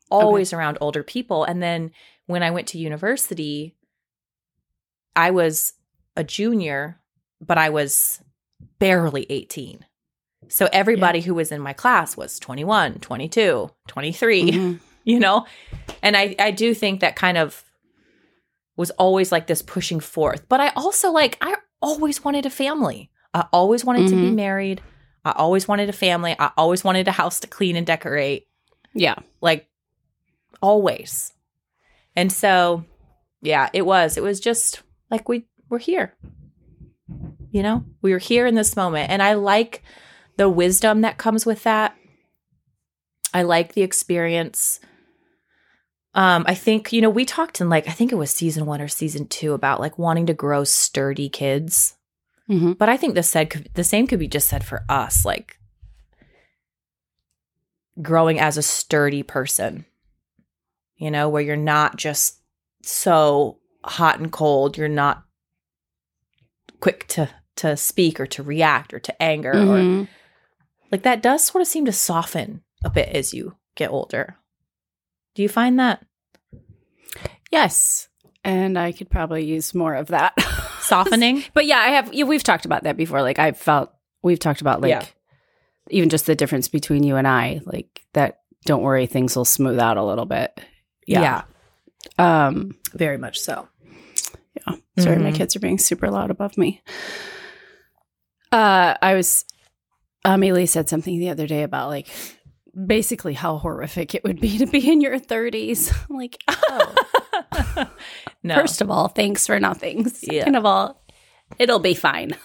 always around older people. And then when I went to university, I was a junior, but I was barely 18. So everybody who was in my class was 21, 22, 23, Mhm. you know? And I, I do think that kind of was always like this pushing forth. But I also like, I always wanted a family. I always wanted to be Mhm. married. I always wanted a family. I always wanted a house to clean and decorate. Yeah. Like, always. And so, yeah, it was. It was just like we were here. You know, we were here in this moment. And I like the wisdom that comes with that. I like the experience. Um, I think, you know, we talked in like, I think it was season one or season two about like wanting to grow sturdy kids. Mhm. But I think the said could, the same could be just said for us, like growing as a sturdy person. You know, where you're not just so hot and cold, you're not quick to to speak or to react or to anger or Mhm. like that does sort of seem to soften a bit as you get older. Do you find that Yes. And I could probably use more of that. softening? But yeah, I have. Yeah, we've talked about that before. Like I've felt we've talked about like Yeah. even just the difference between you and I. Like that. Don't worry, things will smooth out a little bit. Yeah. Um. very much so. Yeah. Sorry, my Mhm. kids are being super loud above me. Uh, I was. Amelie said something the other day about like basically how horrific it would be to be in your 30s. I'm like, oh, no. first of all, thanks for nothing. Yeah. Second of all, it'll be fine.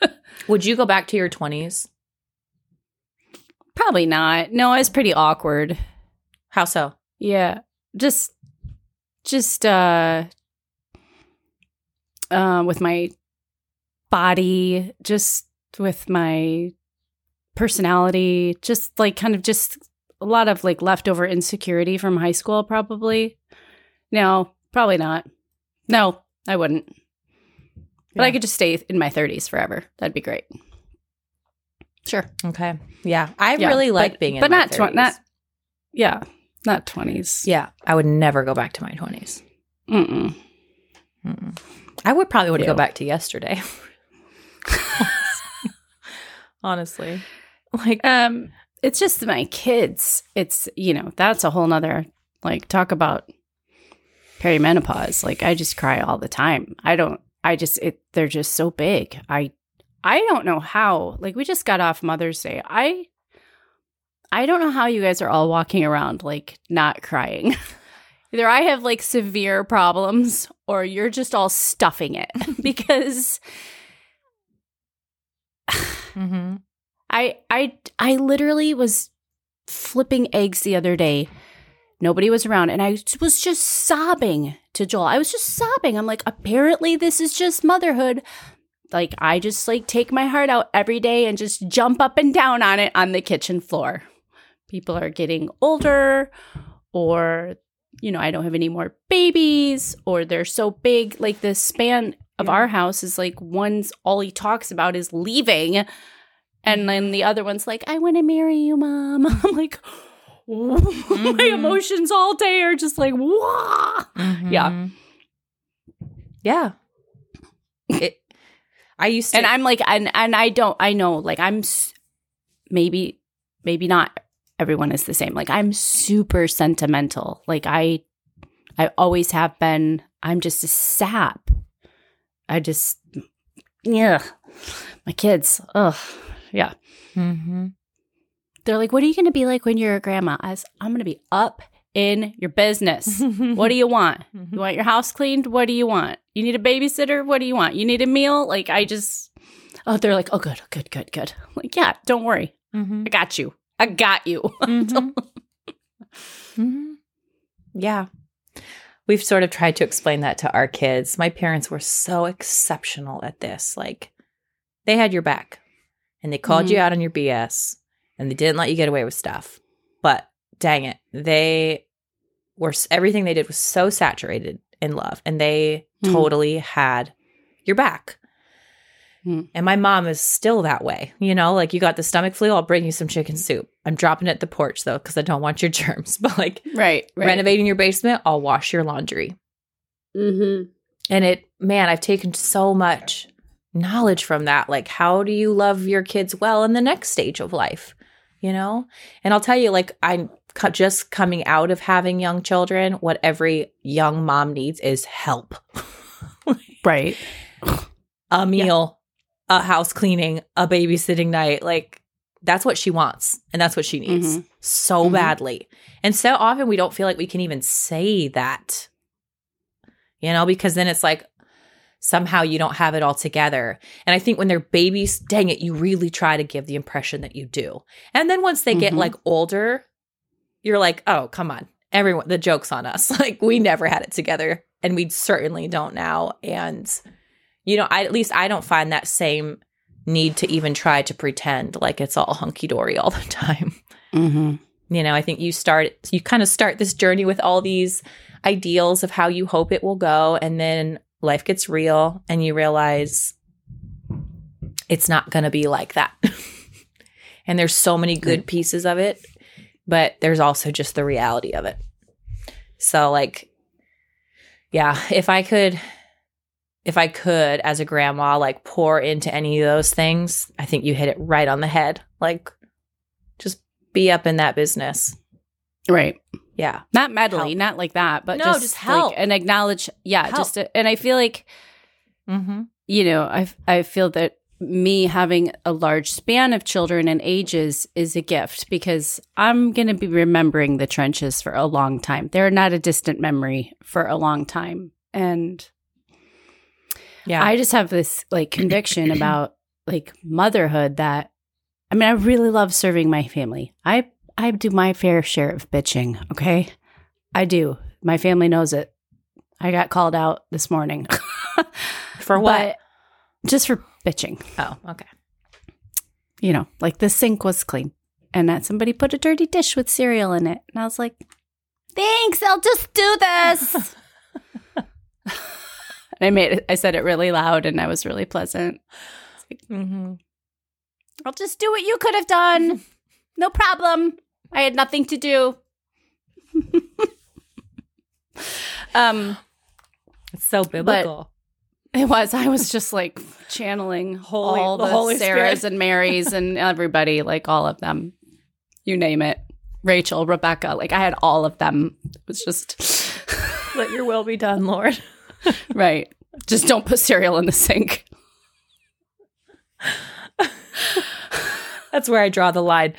Would you go back to your 20s? Probably not. No, it's pretty awkward. How so? Yeah. Just just uh uh with my body, just with my personality, just like kind of just a lot of like leftover insecurity from high school probably. No, probably not. No, I wouldn't. But I could just stay in my 30s forever. That'd be great. Sure. Okay. Yeah. I Yeah, really but- like being in but my not twen- 30s. not- Yeah. Not 20s. Yeah. I would never go back to my 20s. Mm-mm. Mm-mm. I would probably want to go back to yesterday. Honestly. Like, Um, it's just my kids. It's you know that's a whole nother like talk about perimenopause. Like I just cry all the time. I don't. I just it. They're just so big. I I don't know how. Like we just got off Mother's Day. I I don't know how you guys are all walking around like not crying. Either I have like severe problems or you're just all stuffing it because mhm. I I I literally was flipping eggs the other day. Nobody was around and I was just sobbing to Joel. I was just sobbing. I'm like, apparently this is just motherhood. Like I just like take my heart out every day and just jump up and down on it on the kitchen floor. People are getting older or you know, I don't have any more babies or they're so big like the span of our house is like one's all he talks about is leaving and then the other one's like, I want to marry you, mom. I'm like, my Mhm. emotions all day are just like, wah. Yeah. Mhm. Yeah. It, I used to. And I'm like, and, and I don't, I know, like, I'm s- maybe, maybe not everyone is the same. Like, I'm super sentimental. Like, I, I always have been. I'm just a sap. I just, yeah. My kids, ugh, yeah. Mhm. They're like, what are you going to be like when you're a grandma? I was, I'm going to be up in your business. what do you want? You want your house cleaned? What do you want? You need a babysitter? What do you want? You need a meal? Like, I just, oh, they're like, oh, good, good, good, good. I'm like, yeah, don't worry. Mhm. I got you. I got you. Mhm. Mhm. Yeah. We've sort of tried to explain that to our kids. My parents were so exceptional at this. Like, they had your back and they called you Mhm. out on your BS and they didn't let you get away with stuff. But dang it, they were, everything they did was so saturated in love and they Mhm. totally had your back. Hmm. And my mom is still that way. You know, like you got the stomach flu, I'll bring you some chicken soup. I'm dropping it at the porch though, because I don't want your germs. But like Right. Right. renovating your basement, I'll wash your laundry. Mm-hmm. And it, man, I've taken so much knowledge from that. Like, how do you love your kids well in the next stage of life? You know? And I'll tell you, like, I'm just coming out of having young children. What every young mom needs is help Right. a meal, a house cleaning, a babysitting night. Like, that's what she wants. And that's what she needs Mhm. so Mhm. badly. And so often we don't feel like we can even say that, you know, because then it's like somehow you don't have it all together. And I think when they're babies, dang it, you really try to give the impression that you do. And then once they get Mhm. like older, you're like, oh, come on. Everyone, the joke's on us. Like, we never had it together. And we certainly don't now. And, you know, I, at least I don't find that same need to even try to pretend like it's all hunky dory all the time Mm-hmm. you know i think you start you kind of start this journey with all these ideals of how you hope it will go and then life gets real and you realize it's not going to be like that. And there's so many good pieces of it but there's also just the reality of it. So like yeah if i could if i could as a grandma like pour into any of those things i think you hit it right on the head. Like just be up in that business. Right. Yeah Not meddly, Help. not like that, but No, just, just help. Like, and acknowledge. Yeah. Help. Just, to, and I feel like, mm-hmm. you know, I I feel that me having a large span of children and ages is a gift because I'm going to be remembering the trenches for a long time. They're not a distant memory for a long time. And yeah I just have this like conviction about like motherhood that I mean I really love serving my family. I I do my fair share of bitching, okay? I do. My family knows it. I got called out this morning. for what But just for bitching. oh okay You know, like the sink was clean and that somebody put a dirty dish with cereal in it. And I was like, "Thanks, I'll just do this." and I made it I said it really loud and I was really pleasant. mm-hmm. I'll just do what you could have done. No problem. I had nothing to do. um, it's so biblical it was. I was just like channeling Holy- all the the, Holy Sarahs Spirit. and Marys and everybody, like all of them. You name it. Rachel, Rebecca, like I had all of them. It was just let your will be done lord right. Just don't put cereal in the sink. That's where I draw the line.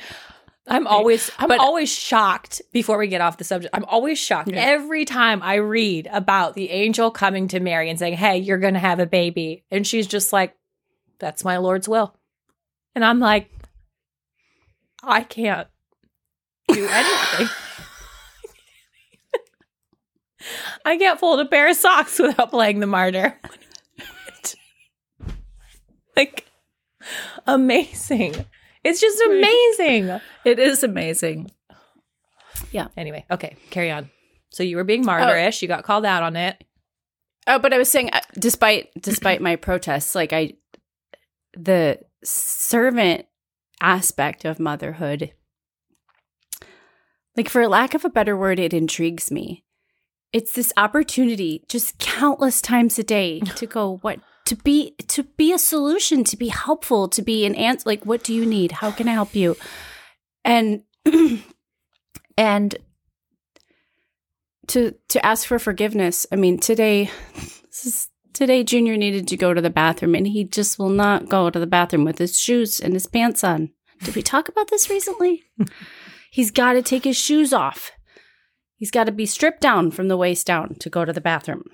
I'm always I'm But- always shocked before we get off the subject. I'm always shocked Yeah. every time I read about the angel coming to Mary and saying, "Hey, you're going to have a baby." And she's just like, "That's my Lord's will." And I'm like, I can't do anything. I can't fold a pair of socks without playing the martyr. like amazing. It's just amazing. It is amazing. Yeah. Anyway, okay, carry on. So you were being martyrish. You got called out on it. Oh, but I was saying, uh, despite despite my protests, like I, the servant aspect of motherhood, like for lack of a better word, it intrigues me. It's this opportunity, just countless times a day, to go what to be to be a solution, to be helpful, to be an answer. Like, what do you need? How can I help you? And and to to ask for forgiveness. I mean, today this is today Junior needed to go to the bathroom and he just will not go to the bathroom with his shoes and his pants on. Did we talk about this recently? He's got to take his shoes off. He's got to be stripped down from the waist down to go to the bathroom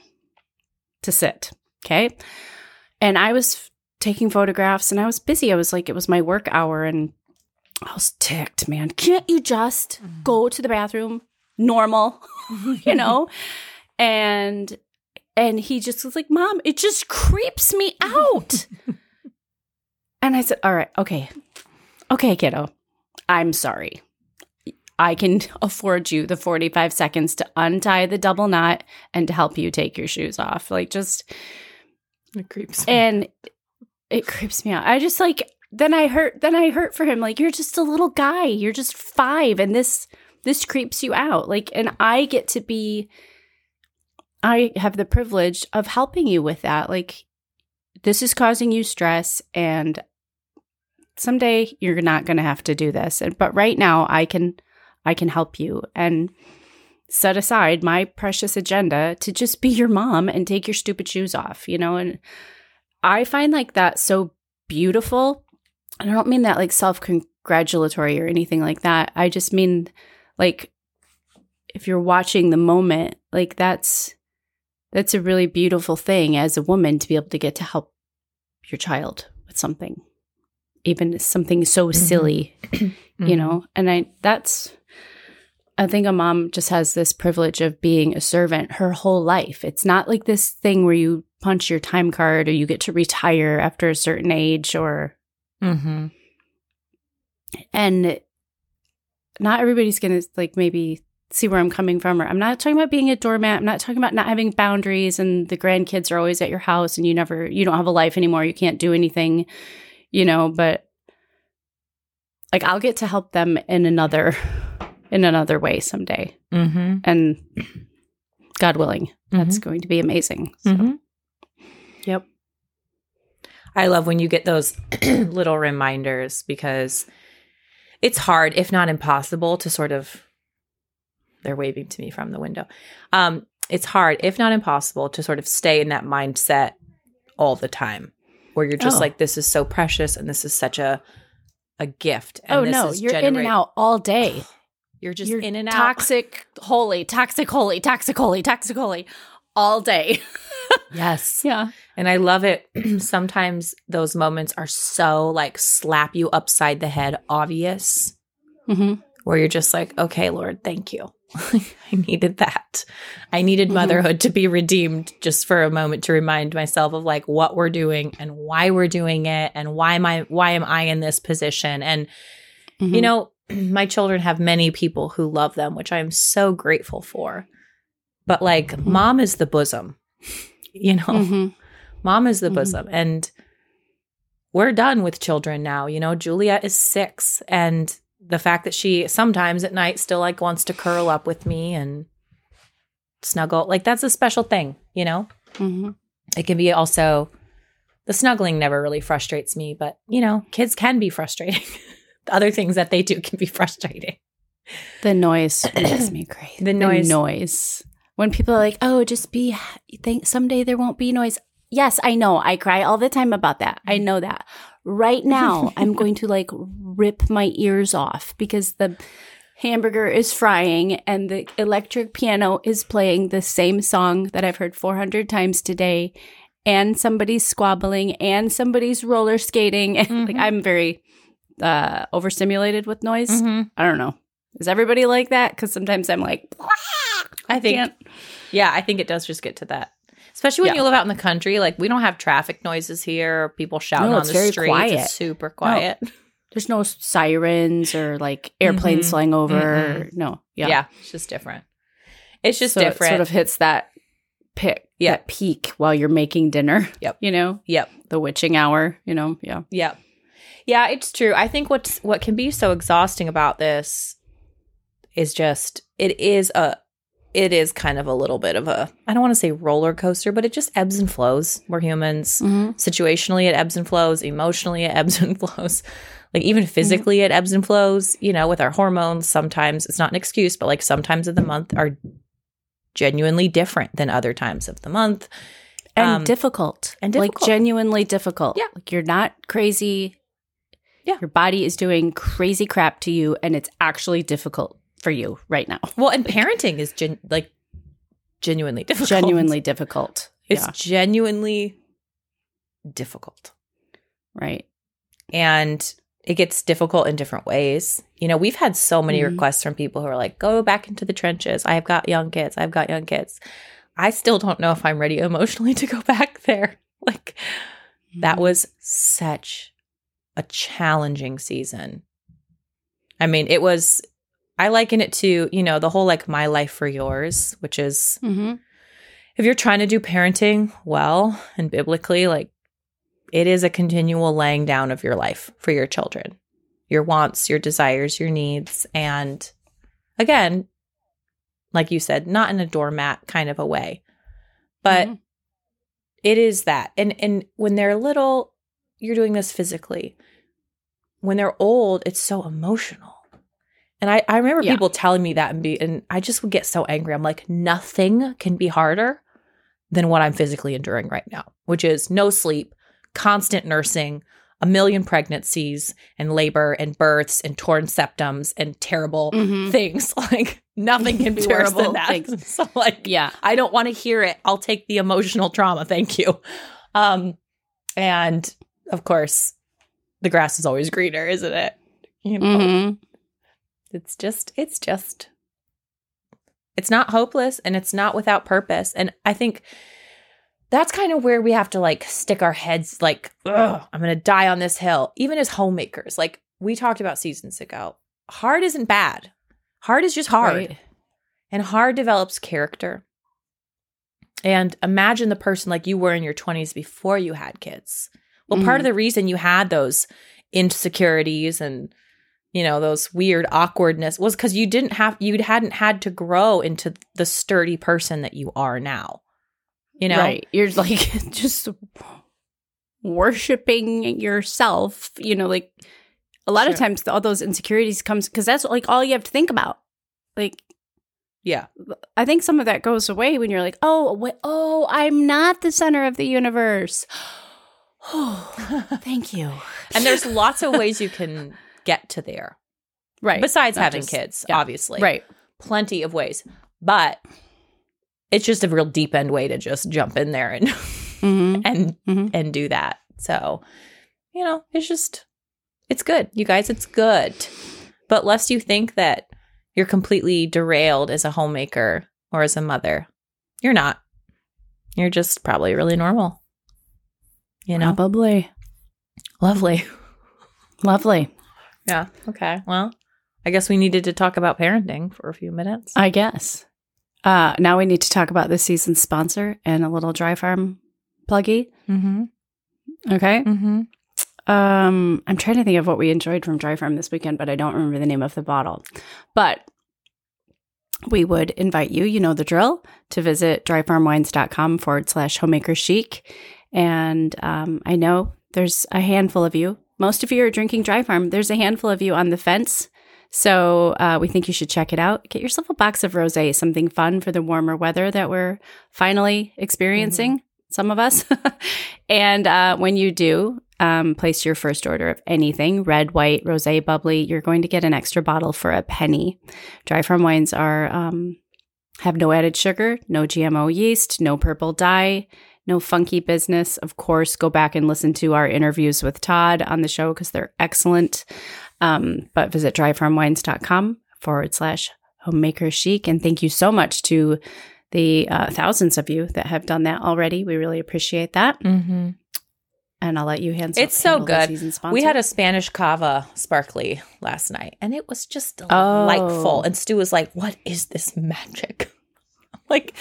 to sit. Okay? And I was taking photographs and I was busy. I was like it was my work hour and I was ticked, man. Can't you just mm-hmm. go to the bathroom normal? you know? And and he just was like, "Mom, it just creeps me out." and I said, "All right, okay. Okay, kiddo. I'm sorry. I can afford you the 45 seconds to untie the double knot and to help you take your shoes off. Like just It creeps. and it creeps me out. I just like then I hurt then I hurt for him. Like you're just a little guy. You're just 5 and this this creeps you out. Like and I get to be I have the privilege of helping you with that. Like this is causing you stress and someday you're not going to have to do this. And but right now I can I can help you and set aside my precious agenda to just be your mom and take your stupid shoes off, you know? And I find like that so beautiful. And I don't mean that like self congratulatory or anything like that. I just mean like if you're watching the moment, like that's that's a really beautiful thing as a woman to be able to get to help your child with something even something so mm-hmm. silly mm-hmm. you know and i that's i think a mom just has this privilege of being a servant her whole life it's not like this thing where you punch your time card or you get to retire after a certain age or mm-hmm. and not everybody's gonna like maybe see where I'm coming from. Or I'm not talking about being a doormat. I'm not talking about not having boundaries and the grandkids are always at your house and you never, you don't have a life anymore. You can't do anything, you know, but like I'll get to help them in another, in another way someday. Mm-hmm. And God willing, that's mm-hmm. going to be amazing. So. Mm-hmm. Yep. I love when you get those little reminders because it's hard, if not impossible, to sort of they're waving to me from the window. Um, it's hard, if not impossible, to sort of stay in that mindset all the time, where you're just oh. like, "This is so precious, and this is such a a gift." oh no, you're in and out all day. You're just you're in and out. Toxic, holy, toxic, holy, toxic, holy, toxic, holy, all day. yes. Yeah. And I love it. Sometimes those moments are so like slap you upside the head obvious, mm-hmm. where you're just like, okay, Lord, thank you. I needed that. I needed mm-hmm. motherhood to be redeemed just for a moment to remind myself of like what we're doing and why we're doing it and why am I why am I in this position and mm-hmm. you know my children have many people who love them which I am so grateful for. But like mm-hmm. mom is the bosom. You know. Mm-hmm. Mom is the mm-hmm. bosom and we're done with children now. You know, Julia is 6 and the fact that she sometimes at night still like wants to curl up with me and snuggle like that's a special thing you know mm-hmm. it can be also the snuggling never really frustrates me but you know kids can be frustrating other things that they do can be frustrating. The noise makes me crazy. The noise the noise. when people are like oh just be think someday there won't be noise. Yes i know. I cry all the time about that. I know that. Right now I'm going to like rip my ears off because the hamburger is frying and the electric piano is playing the same song that I've heard 400 times today and somebody's squabbling and somebody's roller skating. Mm-hmm. like I'm very uh overstimulated with noise. Mm-hmm. I don't know. Is everybody like that? Cuz sometimes I'm like I think can't. Yeah, I think it does just get to that especially when yeah. you live out in the country. Like we don't have traffic noises here, people shouting no, on the streets. Quiet. It's super quiet. No. There's no sirens or like airplanes mm-hmm. flying over. Mm-hmm. No, yeah, yeah, it's just different. It's just so different. It sort of hits that pick, yeah, that peak while you're making dinner. Yep, you know. Yep, the witching hour. You know. Yeah. Yep. Yeah, it's true. I think what's what can be so exhausting about this is just it is a it is kind of a little bit of a I don't want to say roller coaster, but it just ebbs and flows. We're humans. Mm-hmm. Situationally, it ebbs and flows. Emotionally, it ebbs and flows. Like even physically, mm-hmm. it ebbs and flows. You know, with our hormones, sometimes it's not an excuse, but like sometimes of the month are genuinely different than other times of the month, and um, difficult, and difficult. like genuinely difficult. Yeah, like you're not crazy. Yeah, your body is doing crazy crap to you, and it's actually difficult for you right now. Well, and parenting is gen- like genuinely difficult. Genuinely difficult. It's yeah. genuinely difficult. Right. And it gets difficult in different ways. You know, we've had so many mm-hmm. requests from people who are like, go back into the trenches. I've got young kids. I've got young kids. I still don't know if I'm ready emotionally to go back there. Like, mm-hmm. that was such a challenging season. I mean, it was I liken it to, you know, the whole like my life for yours, which is mm-hmm. if you're trying to do parenting well and biblically, like it is a continual laying down of your life for your children, your wants, your desires, your needs. And again, like you said, not in a doormat kind of a way, but Mhm. it is that. And and when they're little, you're doing this physically. When they're old, it's so emotional. And I, I remember Yeah. people telling me that and be and I just would get so angry. I'm like, nothing can be harder than what I'm physically enduring right now, which is no sleep, constant nursing, a million pregnancies and labor and births and torn septums and terrible Mhm. things. Like nothing can be worse than that. things. So like Yeah. I don't want to hear it. I'll take the emotional trauma. Thank you. Um, and of course, the grass is always greener, isn't it? You know, Mhm. it's just, it's just, it's not hopeless and it's not without purpose. And I think that's kind of where we have to like stick our heads like, Ugh, I'm going to die on this hill. Even as homemakers, like we talked about seasons ago, hard isn't bad. Hard is just hard Right. and hard develops character. And imagine the person like you were in your 20s before you had kids. Well, part of mm-hmm. the reason you had those insecurities and you know those weird awkwardness was cuz you didn't have you hadn't had to grow into the sturdy person that you are now. You know. Right. You're like just worshiping yourself, you know, like a lot of times all those insecurities comes cuz that's like all you have to think about. Like Yeah. I think some of that goes away when you're like, "Oh, wait, oh, I'm not the center of the universe." Oh, thank you. and there's lots of ways you can get to there. Right. Besides Not having just- kids, yeah. obviously. Right. Plenty of ways. But it's just a real deep end way to just jump in there and hmm and Mhm. and do that. So, you know, it's just it's good. You guys, it's good. But lest you think that you're completely derailed as a homemaker or as a mother, you're not. You're just probably really normal. You know, Probably. lovely. Lovely. Yeah. Okay. Well, I guess we needed to talk about parenting for a few minutes. I guess. Uh, now we need to talk about this season's sponsor and a little dry farm pluggy. Mm-hmm. Okay. Mm-hmm. Um, I'm trying to think of what we enjoyed from Dry Farm this weekend, but I don't remember the name of the bottle. But we would invite you, you know the drill, to visit dryfarmwines.com forward slash homemaker chic. And um, I know there's a handful of you. Most of you are drinking Dry Farm. There's a handful of you on the fence. So uh, we think you should check it out. Get yourself a box of rosé, something fun for the warmer weather that we're finally experiencing, some of us. and uh, when you do, um, place your first order of anything red, white, rosé, bubbly. You're going to get an extra bottle for a penny. Dry farm wines are um, have no added sugar, no GMO yeast, no purple dye, no funky business. Of course, go back and listen to our interviews with Todd on the show because they're excellent. Um, but visit dryfarmwines.com forward slash homemaker chic. And thank you so much to the uh, thousands of you that have done that already. We really appreciate that. Mm-hmm. And I'll let you hand. It's so good. We had a Spanish cava sparkly last night, and it was just Oh. delightful. And Stu was like, "What is this magic?" Like,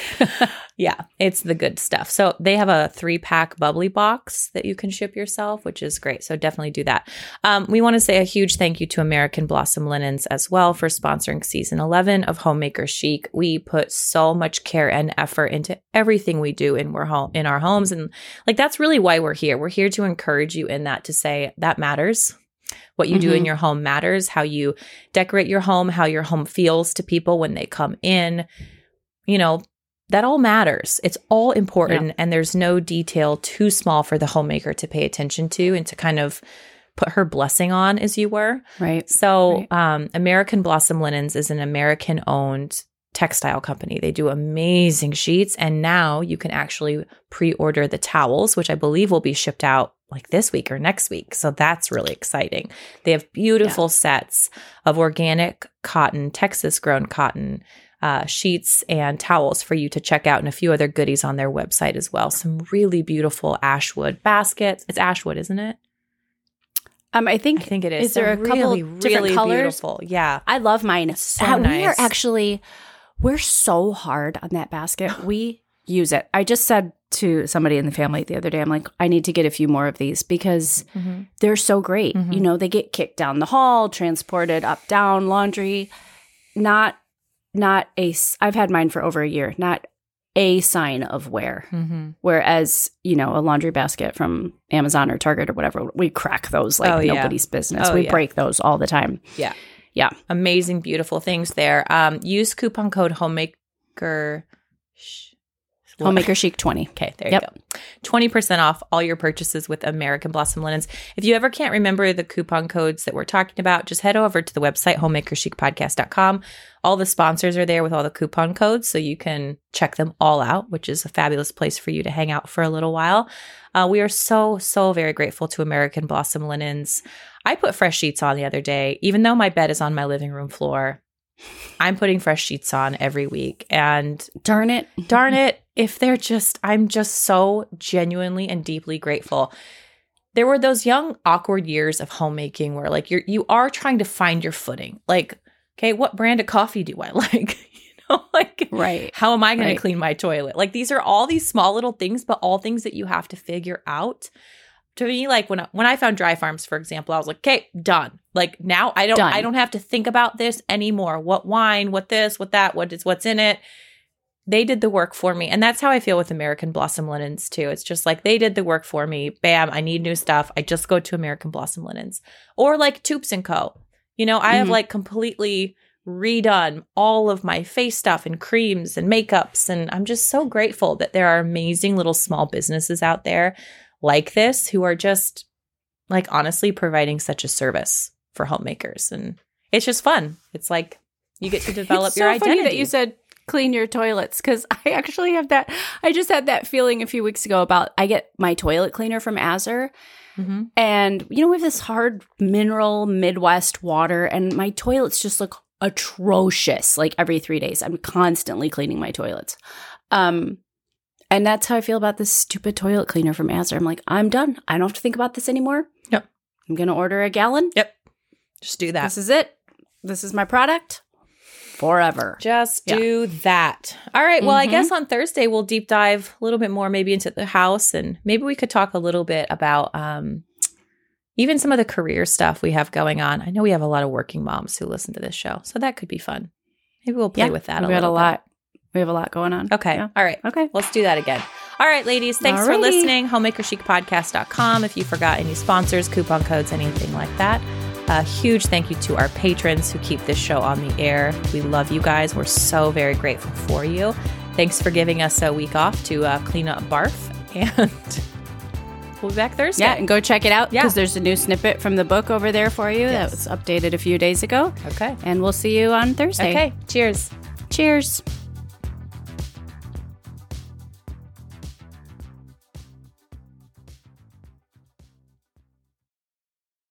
yeah, it's the good stuff. So they have a three pack bubbly box that you can ship yourself, which is great. So definitely do that. Um, we want to say a huge thank you to American Blossom Linens as well for sponsoring season 11 of Homemaker Chic. We put so much care and effort into everything we do in, we're home, in our homes. And like, that's really why we're here. We're here to encourage you in that to say that matters. What you do in Mhm. your home matters, how you decorate your home, how your home feels to people when they come in. You know, that all matters. It's all important. And there's no detail too small for the homemaker to pay attention to and to kind of put her blessing on, as you were. right. So, um, American Blossom Linens is an American owned textile company. They do amazing sheets. And now you can actually pre order the towels, which I believe will be shipped out like this week or next week. So that's really exciting. They have beautiful sets of organic cotton, Texas grown cotton. Uh, sheets and towels for you to check out, and a few other goodies on their website as well. Some really beautiful ashwood baskets. It's ashwood, isn't it? Um, I think I think it is. Is there So a couple really, different really colors? beautiful? Yeah. I love mine. so Uh, We are actually we're so hard on that basket. We use it. I just said to somebody in the family the other day, I'm like, I need to get a few more of these because Mhm. they're so great. Mhm. You know, they get kicked down the hall, transported up, down, laundry. Not, not a I've had mine for over a year, not a sign of wear. Mhm. Whereas, you know, a laundry basket from Amazon or Target or whatever, we crack those like Oh, yeah. nobody's business. Oh, we yeah. break those all the time. Yeah. Yeah. Amazing, beautiful things there. Um, use coupon code homemaker. sh- Homemaker Chic 20. Okay, there Yep. you go. 20% off all your purchases with American Blossom Linens. If you ever can't remember the coupon codes that we're talking about, just head over to the website, homemakerchicpodcast.com. All the sponsors are there with all the coupon codes, so you can check them all out, which is a fabulous place for you to hang out for a little while. Uh, we are so, so very grateful to American Blossom Linens. I put fresh sheets on the other day, even though my bed is on my living room floor. I'm putting fresh sheets on every week. And Darn it. darn it, if they're just, I'm just so genuinely and deeply grateful. There were those young, awkward years of homemaking where, like, you're you are trying to find your footing. Like, okay, what brand of coffee do I like? you know, like, Right. how am I going Right. to clean my toilet? Like, these are all these small little things, but all things that you have to figure out. To me, like when I, when I found Dry Farms, for example, I was like, okay, done. Like now, I don't Done. I don't have to think about this anymore. What wine? What this? What that? What is what's in it? they did the work for me. And that's how I feel with American Blossom Linens too. It's just like they did the work for me. Bam, I need new stuff. I just go to American Blossom Linens. Or like Toops and Co. You know, I have Mhm. like completely redone all of my face stuff and creams and makeups and I'm just so grateful that there are amazing little small businesses out there like this who are just like honestly providing such a service for homemakers and it's just fun. It's like you get to develop it's your so identity. funny that you said clean your toilets because I actually have that. I just had that feeling a few weeks ago about I get my toilet cleaner from Azure, Mhm. and you know we have this hard mineral Midwest water, and my toilets just look atrocious. Like every three days, I'm constantly cleaning my toilets. Um, and that's how I feel about this stupid toilet cleaner from Azure. I'm like, I'm done. I don't have to think about this anymore. Yep. I'm gonna order a gallon. Yep. Just do that. This is it. This is my product forever. Just Yeah. do that. All right. Well, I Mhm. guess on Thursday we'll deep dive a little bit more maybe into the house and maybe we could talk a little bit about um even some of the career stuff we have going on. I know we have a lot of working moms who listen to this show. So that could be fun. Maybe we'll play with that we got a little bit. lot. We have a lot going on. Okay. Yeah. All right. Okay. Let's do that again. All right, ladies. Thanks for Alrighty. listening. HomemakerChicPodcast.com. If you forgot any sponsors, coupon codes, anything like that. A huge thank you to our patrons who keep this show on the air. We love you guys. We're so very grateful for you. Thanks for giving us a week off to uh, clean up barf. And we'll be back Thursday. Yeah, and go check it out Yeah. because there's a new snippet from the book over there for you Yes. that was updated a few days ago. Okay. And we'll see you on Thursday. Okay. Cheers. Cheers.